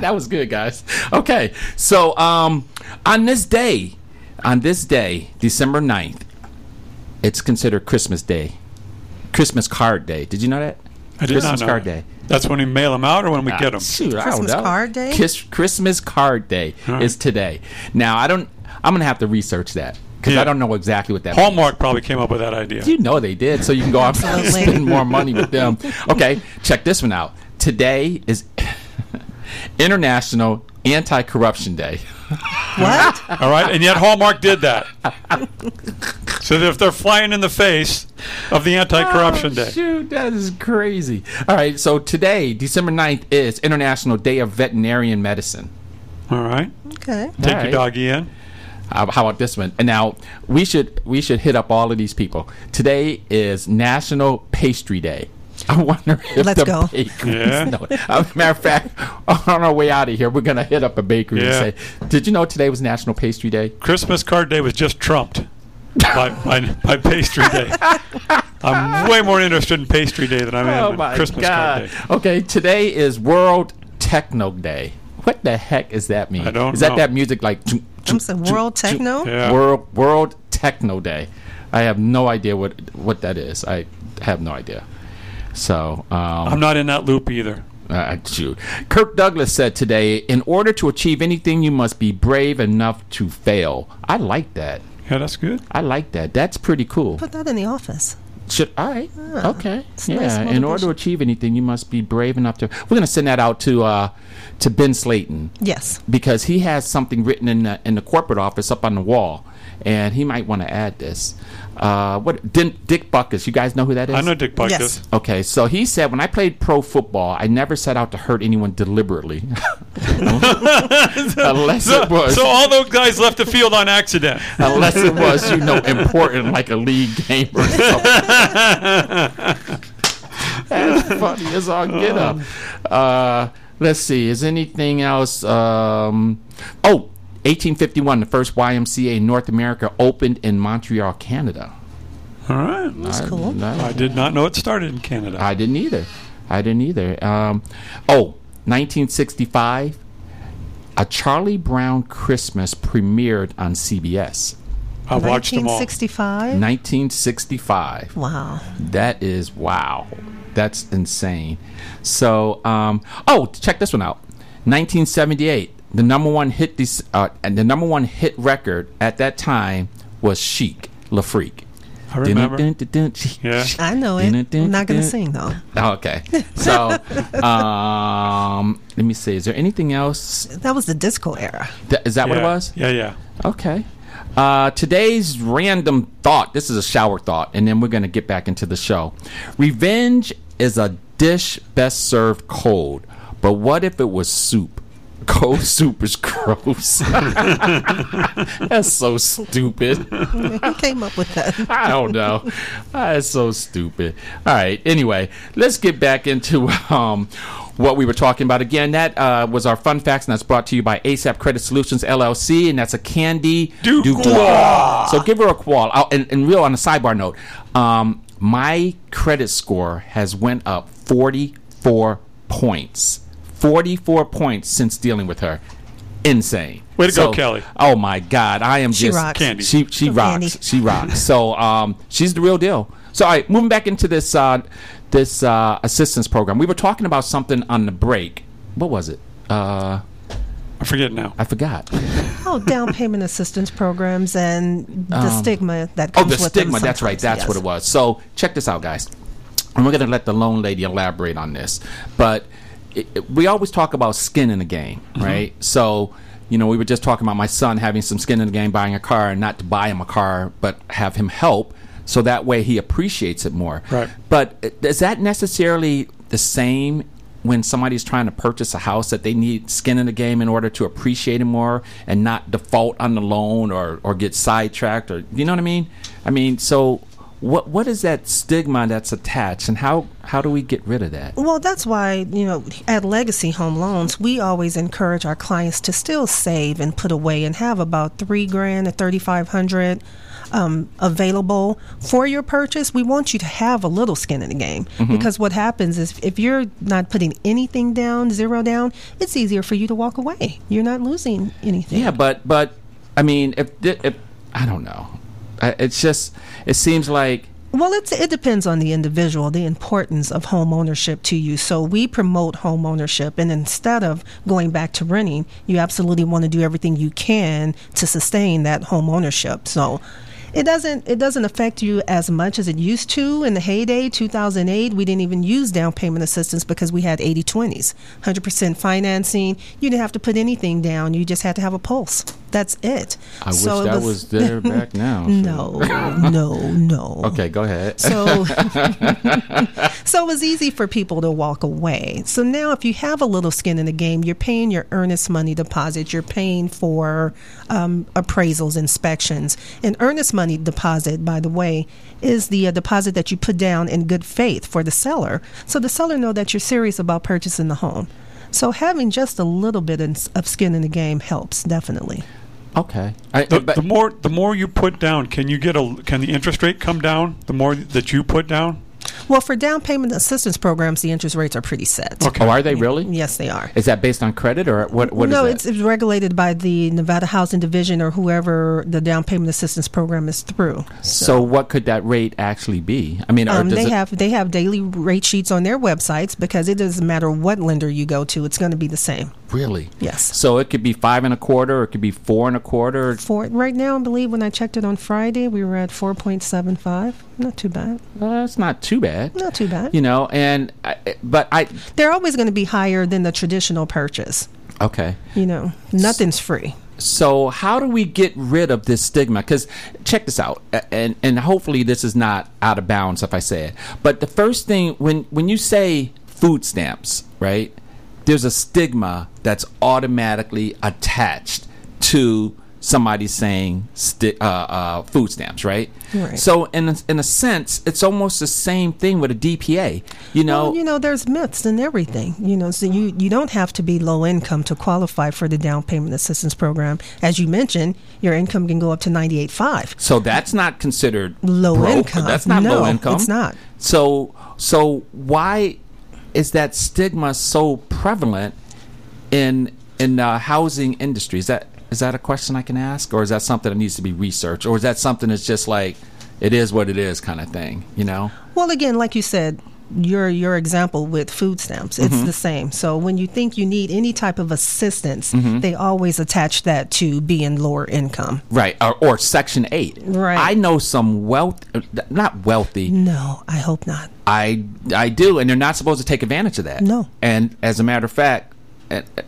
that was good guys. Okay so um, on this day on this day december 9th it's considered christmas day christmas card day. Did you know that I did christmas not know card that. day That's when we mail them out or when we Ah, get them? shoot, I don't Christmas know. card day? Kiss, Christmas card day Huh. is today. Now I don't. I'm gonna have to research that because Yeah. I don't know exactly what that. Hallmark probably came up with that idea. You know they did, so you can go out and Absolutely. spend more money with them. Okay, check this one out. Today is International Anti-Corruption Day. What? All right, and yet Hallmark did that. so that if they're flying in the face of the anti-corruption Oh, day, Shoot, that is crazy. All right, so today, December 9th, is International Day of Veterinarian Medicine. all right, Okay. take All your right. doggy in. How, how about this one? And now we should we should hit up all of these people. Today is National Pastry Day. I wonder if Let's the go. bakeries Yeah. know. As a matter of fact, on our way out of here, we're gonna hit up a bakery Yeah. and say, "Did you know today was National Pastry Day?" Christmas card day was just trumped by, by, by pastry day. I'm way more interested in pastry day than I am Oh in my Christmas God! card day. Okay, today is World Techno Day. What the heck is that mean? I don't Is that know. that music like? I'm saying World Techno? Yeah. World World Techno Day. I have no idea what what that is. I have no idea. So um, I'm not in that loop either. Uh, shoot. Kirk Douglas said today, in order to achieve anything, you must be brave enough to fail. I like that. Yeah, that's good. I like that. That's pretty cool. Put that in the office. Should, all right. Ah, okay. it's Yeah. nice in order to achieve anything, you must be brave enough to. We're going to send that out to uh, to Ben Slayton Yes. because he has something written in the, in the corporate office up on the wall, and he might want to add this. Uh, what Din- Dick Butkus? You guys know who that is? I know Dick Butkus. Yes. Okay, so he said, when I played pro football, I never set out to hurt anyone deliberately. unless So, it was. so all those guys left the field on accident. unless it was, you know, important, like a league game or something. That's funny as all get up. Uh, let's see, is anything else? Um, oh, 1851, the first YMCA in North America opened in Montreal, Canada. All right. That's cool. I did not know it started in Canada. I didn't either. I didn't either. Um, oh, 1965, A Charlie Brown Christmas premiered on CBS. I watched them all. 1965. 1965. Wow. That is wow. That's insane. So, um, oh, check this one out. 1978. The number one hit this, uh, and the number one hit record at that time was Chic, Le Freak. I remember. Yeah. I know it. I'm not going to sing though. Oh, okay. So, um, let me see. Is there anything else? That was the disco era. Th- is that what it was? Yeah, yeah. Okay. Uh, today's random thought. This is a shower thought, and then we're going to get back into the show. Revenge is a dish best served cold, but what if it was soup? Cold soup is gross. That's so stupid. Who came up with that? I don't know. That's so stupid. All right. Anyway, let's get back into um, what we were talking about. Again, that uh, was our fun facts, and that's brought to you by ASAP Credit Solutions LLC, and that's a Candy Dubois. So give her a call. Oh, and, and real on a sidebar note, um, my credit score has went up 44 points. 44 points since dealing with her. Insane. Way to go, Kelly. Oh my God, I am She just rocks. Candy. she she rocks. Candy. She rocks. So um, she's the real deal. So all right, moving back into this uh, this uh, assistance program. We were talking about something on the break. What was it? Uh, I forget now. I forgot. Oh, down payment assistance programs and the stigma that Oh, comes with them Oh, the stigma. That's right. sometimes, That's what it was. So check this out, guys. And we're going to let the loan lady elaborate on this. But it, it- we always talk about skin in the game, Mm-hmm. right? So, you know, we were just talking about my son having some skin in the game, buying a car, and not to buy him a car, but have him help. So that way he appreciates it more. Right. But uh, is that necessarily the same when somebody's trying to purchase a house that they need skin in the game in order to appreciate it more and not default on the loan or, or get sidetracked or you know what I mean? I mean, so what what is that stigma that's attached and how how do we get rid of that? Well, that's why, you know, at Legacy Home Loans, we always encourage our clients to still save and put away and have about three grand to 3500 um, available for your purchase. We want you to have a little skin in the game Mhm. because what happens is if you're not putting anything down, zero down, it's easier for you to walk away. You're not losing anything. Yeah, but but I mean, if, if I don't know, it's just it seems like Well, it's, it depends on the individual, the importance of home ownership to you. So we promote home ownership, and instead of going back to renting, you absolutely want to do everything you can to sustain that home ownership. So it doesn't it doesn't affect you as much as it used to in the heyday 2008 we didn't even use down payment assistance because we had 80-20s 100% financing you didn't have to put anything down you just had to have a pulse that's it I So wish that was there back now. so- no no no Okay, go ahead. so, so it was easy for people to walk away. So now, if you have a little skin in the game, you're paying your earnest money deposit, you're paying for um, appraisals, inspections. And earnest money deposit, by the way, is the uh, deposit that you put down in good faith for the seller. So the seller know that you're serious about purchasing the home. So having just a little bit in- of skin in the game helps definitely. Okay. the, the more the more you put down, can you get a can the interest rate come down? The more that you put down. Well, for down payment assistance programs, the interest rates are pretty set. Oh, are they really? Yes, they are. Is that based on credit or what? What is no, it's, it's regulated by the Nevada Housing Division or whoever the down payment assistance program is through. so what could that rate actually be? I mean, Um, they have they have daily rate sheets on their websites because it doesn't matter what lender you go to, it's going to be the same. Really? Yes. So it could be five and a quarter, or it could be four and a quarter. For right now, I believe when I checked it on Friday, we were at four point seven five. Not too bad. Well, That's not too bad. Not too bad. You know, and I, but I They're always going to be higher than the traditional purchase. okay. You know, nothing's free. So how do we get rid of this stigma? Because check this out, and and hopefully this is not out of bounds if I say it. But the first thing when when you say food stamps, right? There's a stigma that's automatically attached to somebody saying sti- uh, uh, food stamps, right? Right. So in a, in a sense, it's almost the same thing with a DPA. You know, well, you know, there's myths and everything. You know, so you you don't have to be low income to qualify for the down payment assistance program. As you mentioned, your income can go up to ninety eight five. So that's not considered Low broke. income. That's not No, low income. it's not. So so why is that stigma so prevalent in in the housing industry? Is that is that a question I can ask, or is that something that needs to be researched, or is that something that's just like it is what it is kind of thing? You know? Well, again, like you said, your your example with food stamps, it's Mhm. the same. So when you think you need any type of assistance, Mhm. they always attach that to being lower income. Right, or, or Section Eight. Right. I know some wealth, not wealthy. No, I hope not. I I do, and they're not supposed to take advantage of that. No. And as a matter of fact, uh, uh,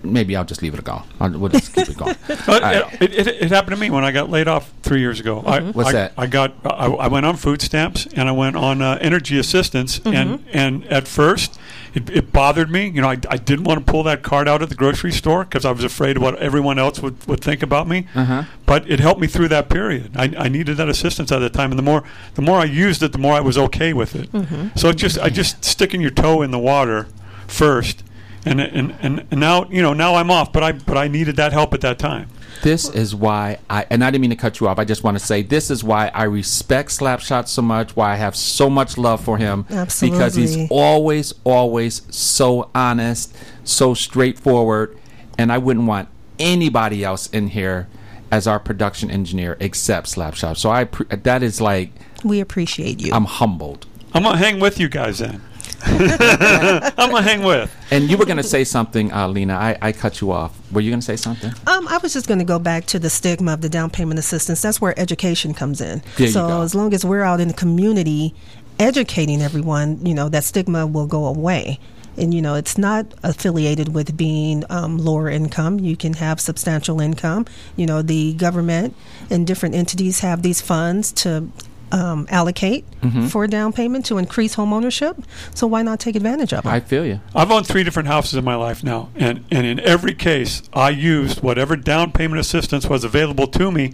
maybe I'll just leave it go. I'll, we'll just keep it going. Uh, it, it, it happened to me when I got laid off three years ago. I, What's I, that? I got I, I went on food stamps and I went on uh, energy assistance and and at first it, it bothered me. You know, I, I didn't want to pull that card out at the grocery store because I was afraid of what everyone else would, would think about me. Uh-huh. But it helped me through that period. I, I needed that assistance at the time, and the more the more I used it, the more I was okay with it. Mhm. So it just I just sticking your toe in the water first. And, and, and, and now you know now I'm off, but I but I needed that help at that time. This is why I, and I didn't mean to cut you off. I just want to say this is why I respect Slapshot so much. Why I have so much love for him Absolutely. because he's always, always so honest, so straightforward, and I wouldn't want anybody else in here as our production engineer except Slapshot. So I pre- that is like We appreciate you. I'm humbled. I'm gonna hang with you guys then. I'm gonna hang with. And you were going to say something, uh, Lena. I, I cut you off. Were you going to say something? Um, I was just going to go back to the stigma of the down payment assistance. That's where education comes in. There so as long as we're out in the community educating everyone, you know, that stigma will go away. And you know, it's not affiliated with being um, lower income. You can have substantial income. You know, the government and different entities have these funds to um, allocate Mhm. for a down payment to increase home ownership. So why not take advantage of it? I feel you. I've owned three different houses in my life now, and, and in every case, I used whatever down payment assistance was available to me,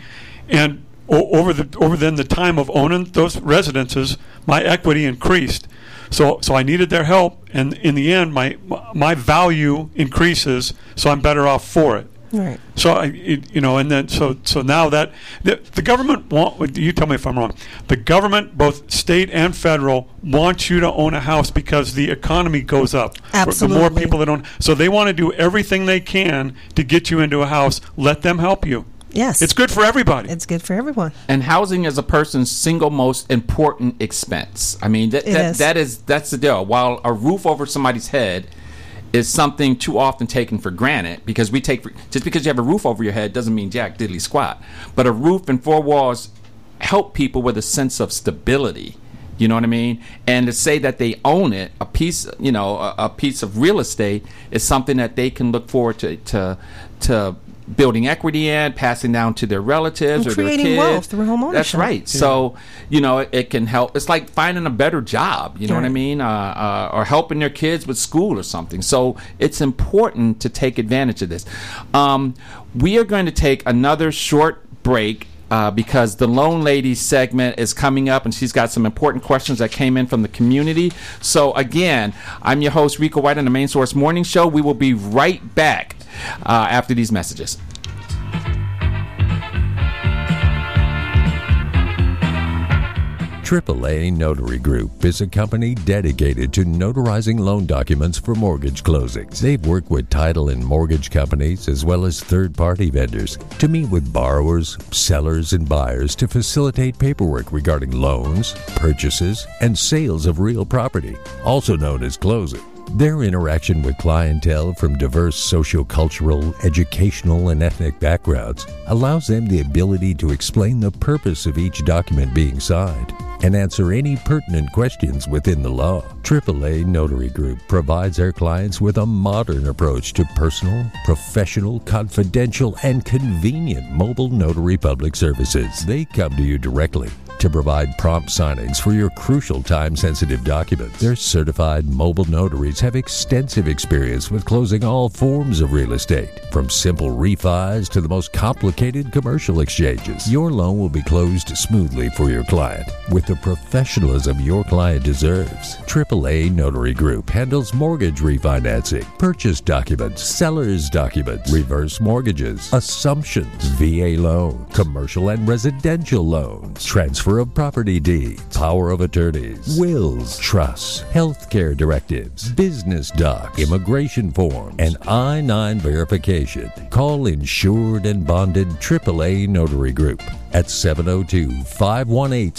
and o- over the over then the time of owning those residences, my equity increased. So so I needed their help, and in the end, my my value increases, so I'm better off for it. Right. So I, you know, and then so so now that the, the government want you tell me if I'm wrong. The government, both state and federal, wants you to own a house because the economy goes up. Absolutely. The more people that own, so they want to do everything they can to get you into a house. Let them help you. Yes. It's good for everybody. It's good for everyone. And housing is a person's single most important expense. I mean, that, It that, is. that is that's the deal. While a roof over somebody's head is something too often taken for granted because we take just because you have a roof over your head doesn't mean jack diddly squat. But a roof and four walls help people with a sense of stability. You know what I mean? And to say that they own it, a piece, you know, a, a piece of real estate is something that they can look forward to to to building equity in, passing down to their relatives And or their creating kids. wealth through home That's right. Yeah. So you know, it, it can help. It's like finding a better job. You know what I mean? Uh, uh, or helping their kids with school or something. So it's important to take advantage of this. Um, we are going to take another short break. Uh, because the Loan Lady segment is coming up and she's got some important questions that came in from the community. So, again, I'm your host, Rico White, on the Main Source Morning Show. We will be right back uh, after these messages. AAA Notary Group is a company dedicated to notarizing loan documents for mortgage closings. They've worked with title and mortgage companies as well as third party vendors to meet with borrowers, sellers, and buyers to facilitate paperwork regarding loans, purchases, and sales of real property, also known as closing. Their interaction with clientele from diverse sociocultural, educational, and ethnic backgrounds allows them the ability to explain the purpose of each document being signed and answer any pertinent questions within the law. AAA Notary Group provides our clients with a modern approach to personal, professional, confidential, and convenient mobile notary public services. They come to you directly to provide prompt signings for your crucial time sensitive documents. Their certified mobile notaries have extensive experience with closing all forms of real estate, from simple refis to the most complicated commercial exchanges. Your loan will be closed smoothly for your client with the professionalism your client deserves. AAA Notary Group handles mortgage refinancing, purchase documents, seller's documents, reverse mortgages, assumptions, VA loan, commercial and residential loans, transfer of property deeds, power of attorneys, wills, trusts, healthcare directives, business docs, immigration forms, and I 9 verification. Call Insured and Bonded AAA Notary Group at 702 518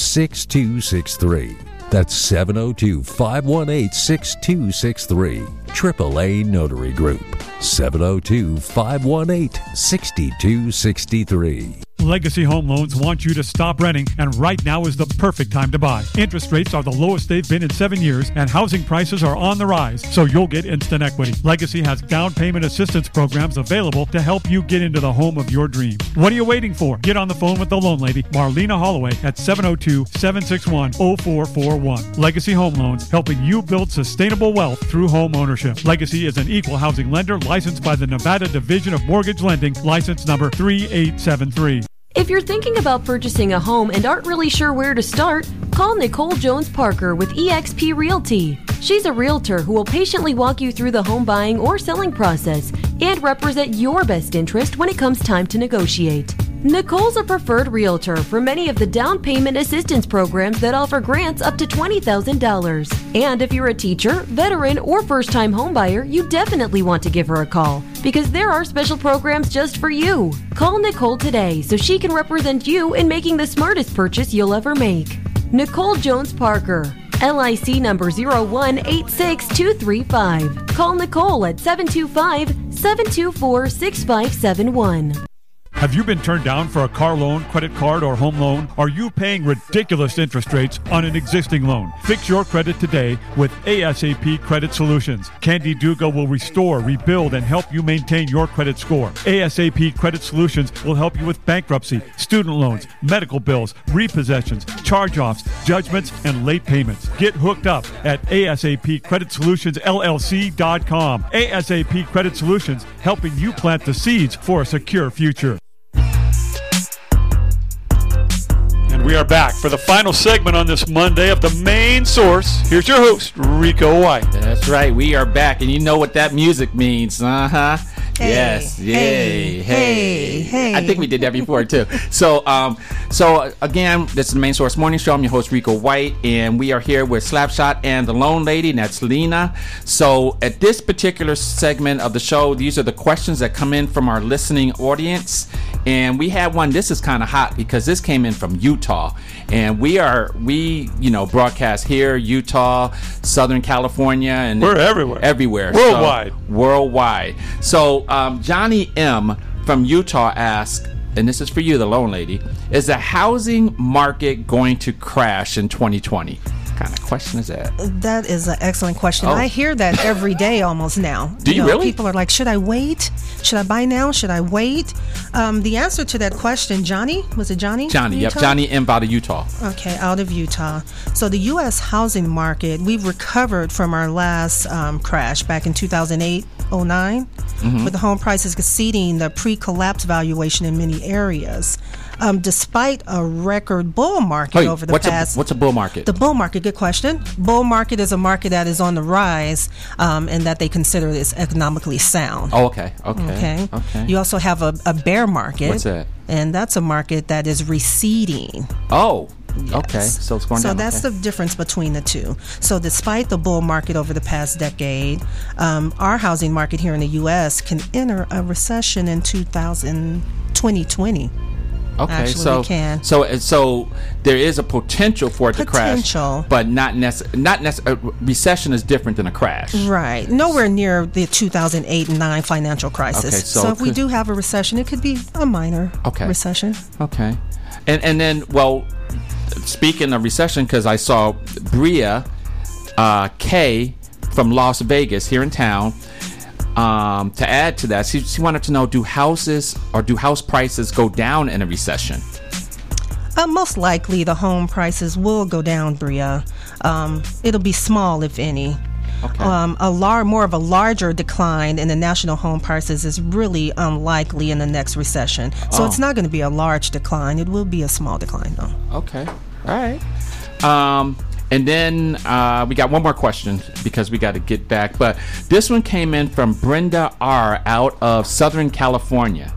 6263. That's 702 518 6263. AAA Notary Group. 702 518 6263. Legacy Home Loans want you to stop renting, and right now is the perfect time to buy. Interest rates are the lowest they've been in seven years, and housing prices are on the rise, so you'll get instant equity. Legacy has down payment assistance programs available to help you get into the home of your dreams. What are you waiting for? Get on the phone with the loan lady, Marlena Holloway, at 702 761 0441. Legacy Home Loans, helping you build sustainable wealth through home ownership. Legacy is an equal housing lender licensed by the Nevada Division of Mortgage Lending, license number 3873. If you're thinking about purchasing a home and aren't really sure where to start, call Nicole Jones Parker with eXp Realty. She's a realtor who will patiently walk you through the home buying or selling process and represent your best interest when it comes time to negotiate. Nicole's a preferred realtor for many of the down payment assistance programs that offer grants up to $20,000. And if you're a teacher, veteran, or first time homebuyer, you definitely want to give her a call because there are special programs just for you. Call Nicole today so she can represent you in making the smartest purchase you'll ever make. Nicole Jones Parker. LIC number 0186235. Call Nicole at 725 724 6571. Have you been turned down for a car loan, credit card, or home loan? Are you paying ridiculous interest rates on an existing loan? Fix your credit today with ASAP Credit Solutions. Candy Duga will restore, rebuild, and help you maintain your credit score. ASAP Credit Solutions will help you with bankruptcy, student loans, medical bills, repossessions, charge offs, judgments, and late payments. Get hooked up at ASAP Credit Solutions LLC.com. ASAP Credit Solutions, helping you plant the seeds for a secure future. We are back for the final segment on this Monday of the main source. Here's your host, Rico White. That's right. We are back, and you know what that music means. Uh huh. Hey, yes. Yay. hey, hey. I think we did that before too. So, um, so again, this is the main source morning show. I'm your host Rico White, and we are here with Slapshot and the Loan Lady, and that's Lena. So, at this particular segment of the show, these are the questions that come in from our listening audience, and we had one. This is kind of hot because this came in from Utah, and we are we you know broadcast here, Utah, Southern California, and We're everywhere. everywhere, Worldwide. So, worldwide. So um, Johnny M from Utah asked, and this is for you, the loan lady, is the housing market going to crash in 2020? Kind of question is that? That is an excellent question. Oh. I hear that every day almost now. Do you know, really? People are like, should I wait? Should I buy now? Should I wait? Um, the answer to that question, Johnny, was it Johnny? Johnny, yep, Johnny M out of Utah. Okay, out of Utah. So the U.S. housing market, we've recovered from our last um, crash back in 2008, 09, Mhm. with the home prices exceeding the pre-collapse valuation in many areas. Um, despite a record bull market Wait, over the what's past a what's a bull market? the bull market, good question. Bull market is a market that is on the rise um, and that they consider is economically sound. oh, okay, okay, Okay. okay. You also have a, a bear market. What's that? And that's a market that is receding. oh, okay. So it's going So down. that's okay. the difference between the two. So despite the bull market over the past decade, um, our housing market here in the U.S. can enter a recession in 2000, 2020. Okay, Actually, so can. so uh, so there is a potential for it Potential. to crash, but not necess- not necess- a recession is different than a crash. Right. Nowhere near the 2008 and 9 financial crisis. Okay, so if we do have a recession, it could be a minor Okay. recession. Okay, and and then well, speaking of recession, because I saw Bria uh, K from Las Vegas here in town. Um, to add to that, she, she wanted to know: Do houses or do house prices go down in a recession? Uh, most likely, the home prices will go down, Bria. Um, it'll be small, if any. Okay. Um, a lar- more of a larger decline in the national home prices is really unlikely in the next recession. So Oh. it's not going to be a large decline. It will be a small decline, though. Okay. All right. Um, and then uh, we got one more question because we got to get back. But this one came in from Brenda R. out of Southern California.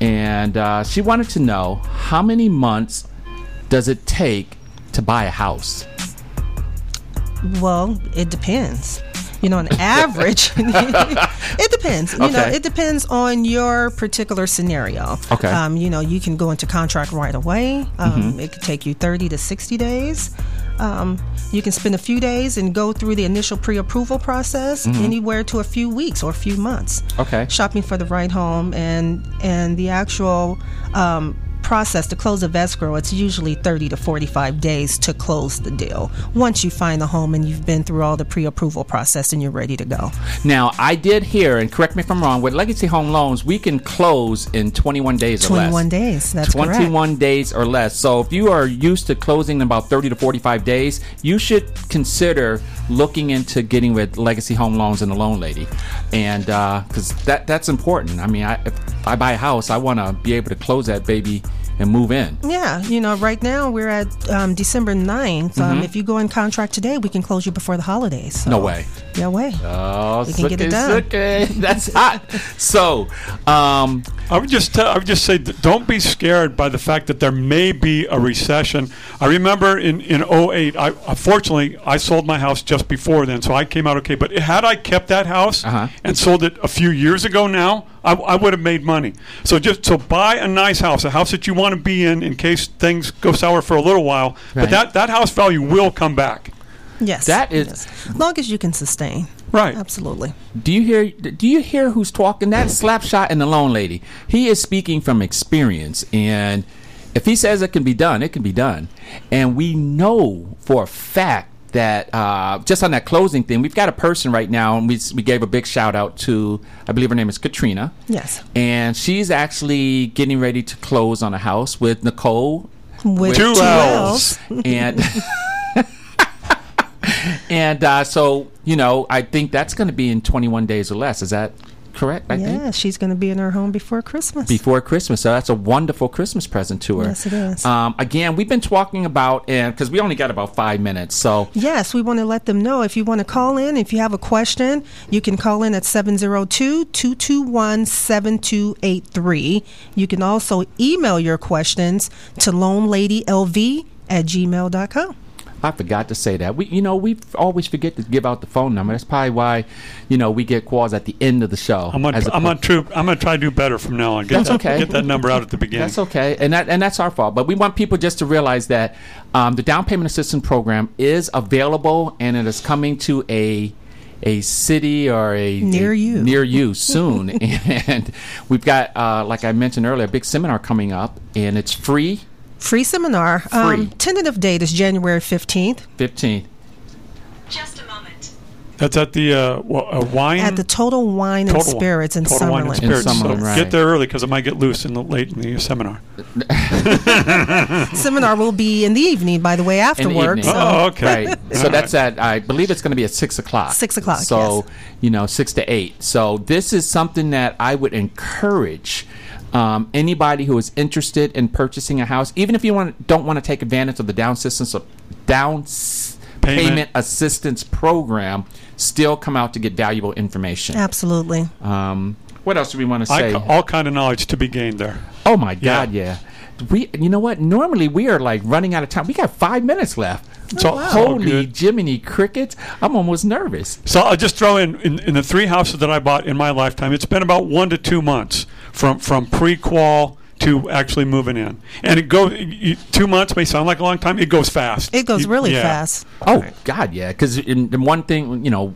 And uh, she wanted to know how many months does it take to buy a house? Well, it depends. You know, on average, it depends. You know, it depends on your particular scenario. Okay. Um, you know, you can go into contract right away. Um, Mhm. It could take you 30 to 60 days. Um, you can spend a few days and go through the initial pre-approval process, Mhm. anywhere to a few weeks or a few months. Okay. Shopping for the right home and and the actual um, process to close of escrow. It's usually 30 to 45 days to close the deal. Once you find the home and you've been through all the pre-approval process and you're ready to go. Now, I did hear, and correct me if I'm wrong, with Legacy Home Loans, we can close in 21 days or less. 21 days. That's correct. 21 days or less. So if you are used to closing in about 30 to 45 days, you should consider looking into getting with Legacy Home Loans and the Loan Lady, and uh, because that that's important. I mean, I, if I buy a house, I want to be able to close that baby and move in. Yeah, you know, right now we're at um, December 9th. Um, Mhm. If you go in contract today, we can close you before the holidays. So. No way. No way. Oh, We can get it done. That's hot. So, um, I would just tell, I would just say, don't be scared by the fact that there may be a recession. I remember in in 08, I unfortunately I sold my house just before then, so I came out okay. But had I kept that house Uh-huh. and sold it a few years ago now, I, I would have made money. So just so buy a nice house, a house that you want to be in in case things go sour for a little while. Right. But that that house value will come back. Yes. That is. yes. long as you can sustain. Right. Absolutely. Do you hear? Do you hear who's talking? That slapshot and the loan lady. He is speaking from experience, and if he says it can be done, it can be done. And we know for a fact that uh, just on that closing thing, we've got a person right now, and we we gave a big shout out to I believe her name is Katrina. Yes. And she's actually getting ready to close on a house with Nicole. With Two two L's. and and uh, so you know, I think that's going to be in 21 days or less. Is that correct? I think yeah, she's going to be in her home before Christmas. before Christmas. So that's a wonderful Christmas present to her. Yes, it is. Um, again, we've been talking about, and because we only got about five minutes, so Yes, we want to let them know if you want to call in, if you have a question, you can call in at 702 221 7283. You can also email your questions to loneladylv at gmail.com. I forgot to say that. We, you know, we always forget to give out the phone number. That's probably why, you know, we get calls at the end of the show. I'm gonna, I'm gonna, try, I'm gonna try to do better from now on. Get That's that, okay. Get that number out at the beginning. That's okay, and that and that's our fault. But we want people just to realize that um, the down payment assistance program is available, and it is coming to a a city or a Near a- you. near you soon. and we've got, uh, like I mentioned earlier, a big seminar coming up, and it's free, Free seminar. Um, tentative date is January 15th fifteenth. That's at the uh, wa- uh, wine. at the Total Wine and Spirits in Total Wine and Summerlin. Spirits. So Summerlin, right. Get there early because it might get loose in the late in the seminar. seminar will be in the evening, by the way, in the afterwards. evening. so- Oh, okay. Right. So that's at I believe it's going to be at six o'clock. Six o'clock, So you know, six to eight. So this is something that I would encourage. Um, anybody who is interested in purchasing a house, even if you want don't want to take advantage of the down assistance of down Payment. payment assistance program, still come out to get valuable information. Absolutely. Um, what else do we want to say? ca- all kind of knowledge to be gained there. Oh my God, yeah. We, you know what? Normally we are like running out of time. We got five minutes left. So- Oh, wow. holy good. Jiminy crickets! I'm almost nervous. So I'll just throw in, in in the three houses that I bought in my lifetime. It's been about one to two months from from pre-qual to actually moving in, and it goes two months may sound like a long time. It goes fast. It goes You- really yeah. fast. Oh God, yeah. Because in, in one thing, you know,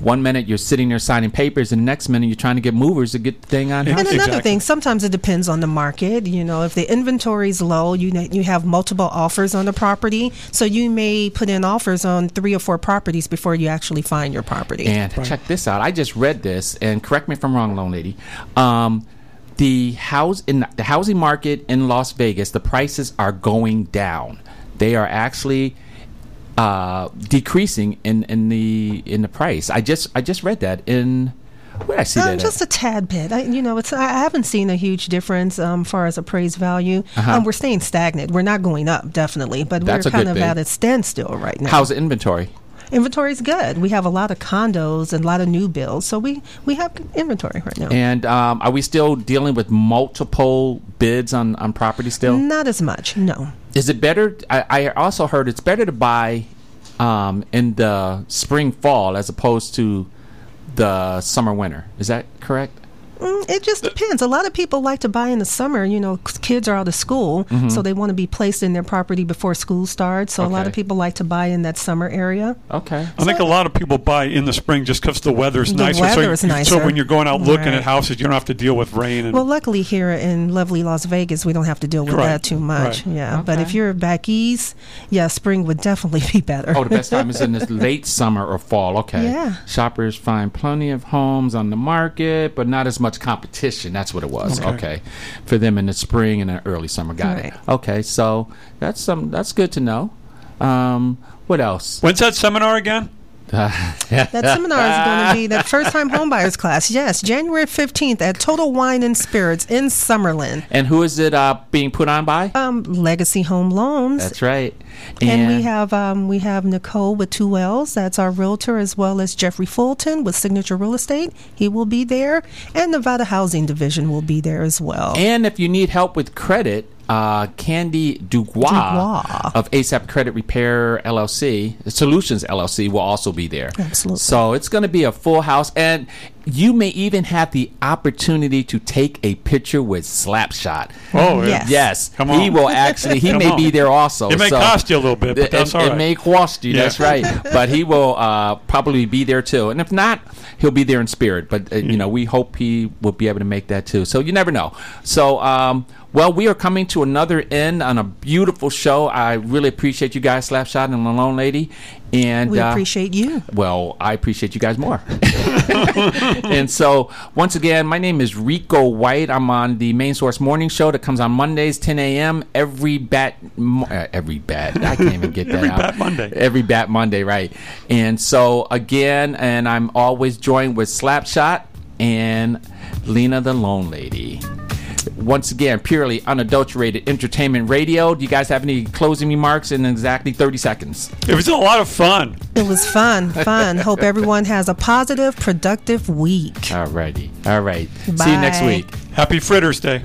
one minute you're sitting there signing papers, and the next minute you're trying to get movers to get the thing on. And house. another thing, sometimes it depends on the market. You know, if the inventory is low, you you have multiple offers on the property, so you may put in offers on three or four properties before you actually find your property. And check this out. I just read this, and correct me if I'm wrong, loan lady. Um, the house in the housing market in Las Vegas, the prices are going down. They are actually uh, decreasing in, in the in the price. I just I just read that in where did I see Um, that? at? just a tad bit. I, you know, it's I I haven't seen a huge difference um, far as appraised value. Uh-huh. Um, we're staying stagnant. We're not going up, definitely, but That's we're kind of thing. at a standstill right now. How's the inventory? Inventory is good. We have a lot of condos and a lot of new builds, so we we have inventory right now. And um, are we still dealing with multiple bids on, on property still? Not as much, no. Is it better? I, I also heard it's better to buy um, in the spring fall as opposed to the summer winter. Is that correct? Mm, It just depends. A lot of people like to buy in the summer. You know, kids are out of school, Mhm. so they want to be placed in their property before school starts. So a lot of people like to buy in that summer area. Okay. I think a lot of people buy in the spring just because the weather's The nicer. weather so, is nicer. so when you're going out looking Right. at houses, you don't have to deal with rain. And Well, luckily here in lovely Las Vegas, we don't have to deal with Right, that too much. right. Yeah, but if you're back east, yeah, spring would definitely be better. Oh, the best time is in this late summer or fall. Okay. Yeah. Shoppers find plenty of homes on the market, but not as much competition. That's what it was. Okay. Okay. For them in the spring and the early summer. Got it. Okay. So that's some. That's good to know. Um, what else? When's that seminar again? That seminar is going to be the first time homebuyers class. Yes, January 15th at Total Wine and Spirits in Summerlin. And who is it uh, being put on by? Um, Legacy Home Loans. That's right. And, we have um, we have Nicole with two L's. That's our realtor, as well as Jeffrey Fulton with Signature Real Estate. He will be there, and Nevada Housing Division will be there as well. And if you need help with credit, uh, Candy Dubois. of ASAP Credit Repair LLC, Solutions LLC, will also be there. Absolutely. So it's going to be a full house. And you may even have the opportunity to take a picture with Slapshot. Oh, yeah. Yes. yes. Come He will actually. He Come may on. be there also. It may so- cost you a little bit, but it, that's it, all it may cost you. Yeah. That's right. But he will uh, probably be there too. And if not, he'll be there in spirit. But uh, you know, we hope he will be able to make that too. So you never know. So. Um, well, we are coming to another end on a beautiful show. I really appreciate you guys, Slapshot and the Loan Lady. And We uh, appreciate you. well, I appreciate you guys more. and so, once again, my name is Rico White. I'm on the Main Source Morning Show that comes on Mondays, 10 a.m. Every bat, uh, every bat. I can't even get that Every out. Bat Monday. Every bat Monday, right? And so again, and I'm always joined with Slapshot and Lena the Loan Lady. Once again, purely unadulterated entertainment radio. Do you guys have any closing remarks in exactly 30 seconds? It was a lot of fun. It was fun, fun. Hope everyone has a positive, productive week. All righty. All right. See you next week. Happy Fritters Day.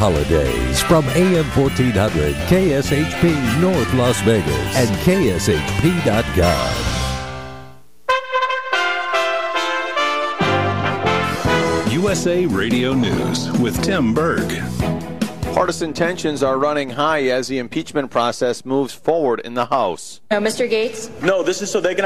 Holidays from AM 1400 KSHP North Las Vegas and KSHP.gov. USA Radio News with Tim Berg. Partisan tensions are running high as the impeachment process moves forward in the House. No, Mr. Gates? No, this is so they can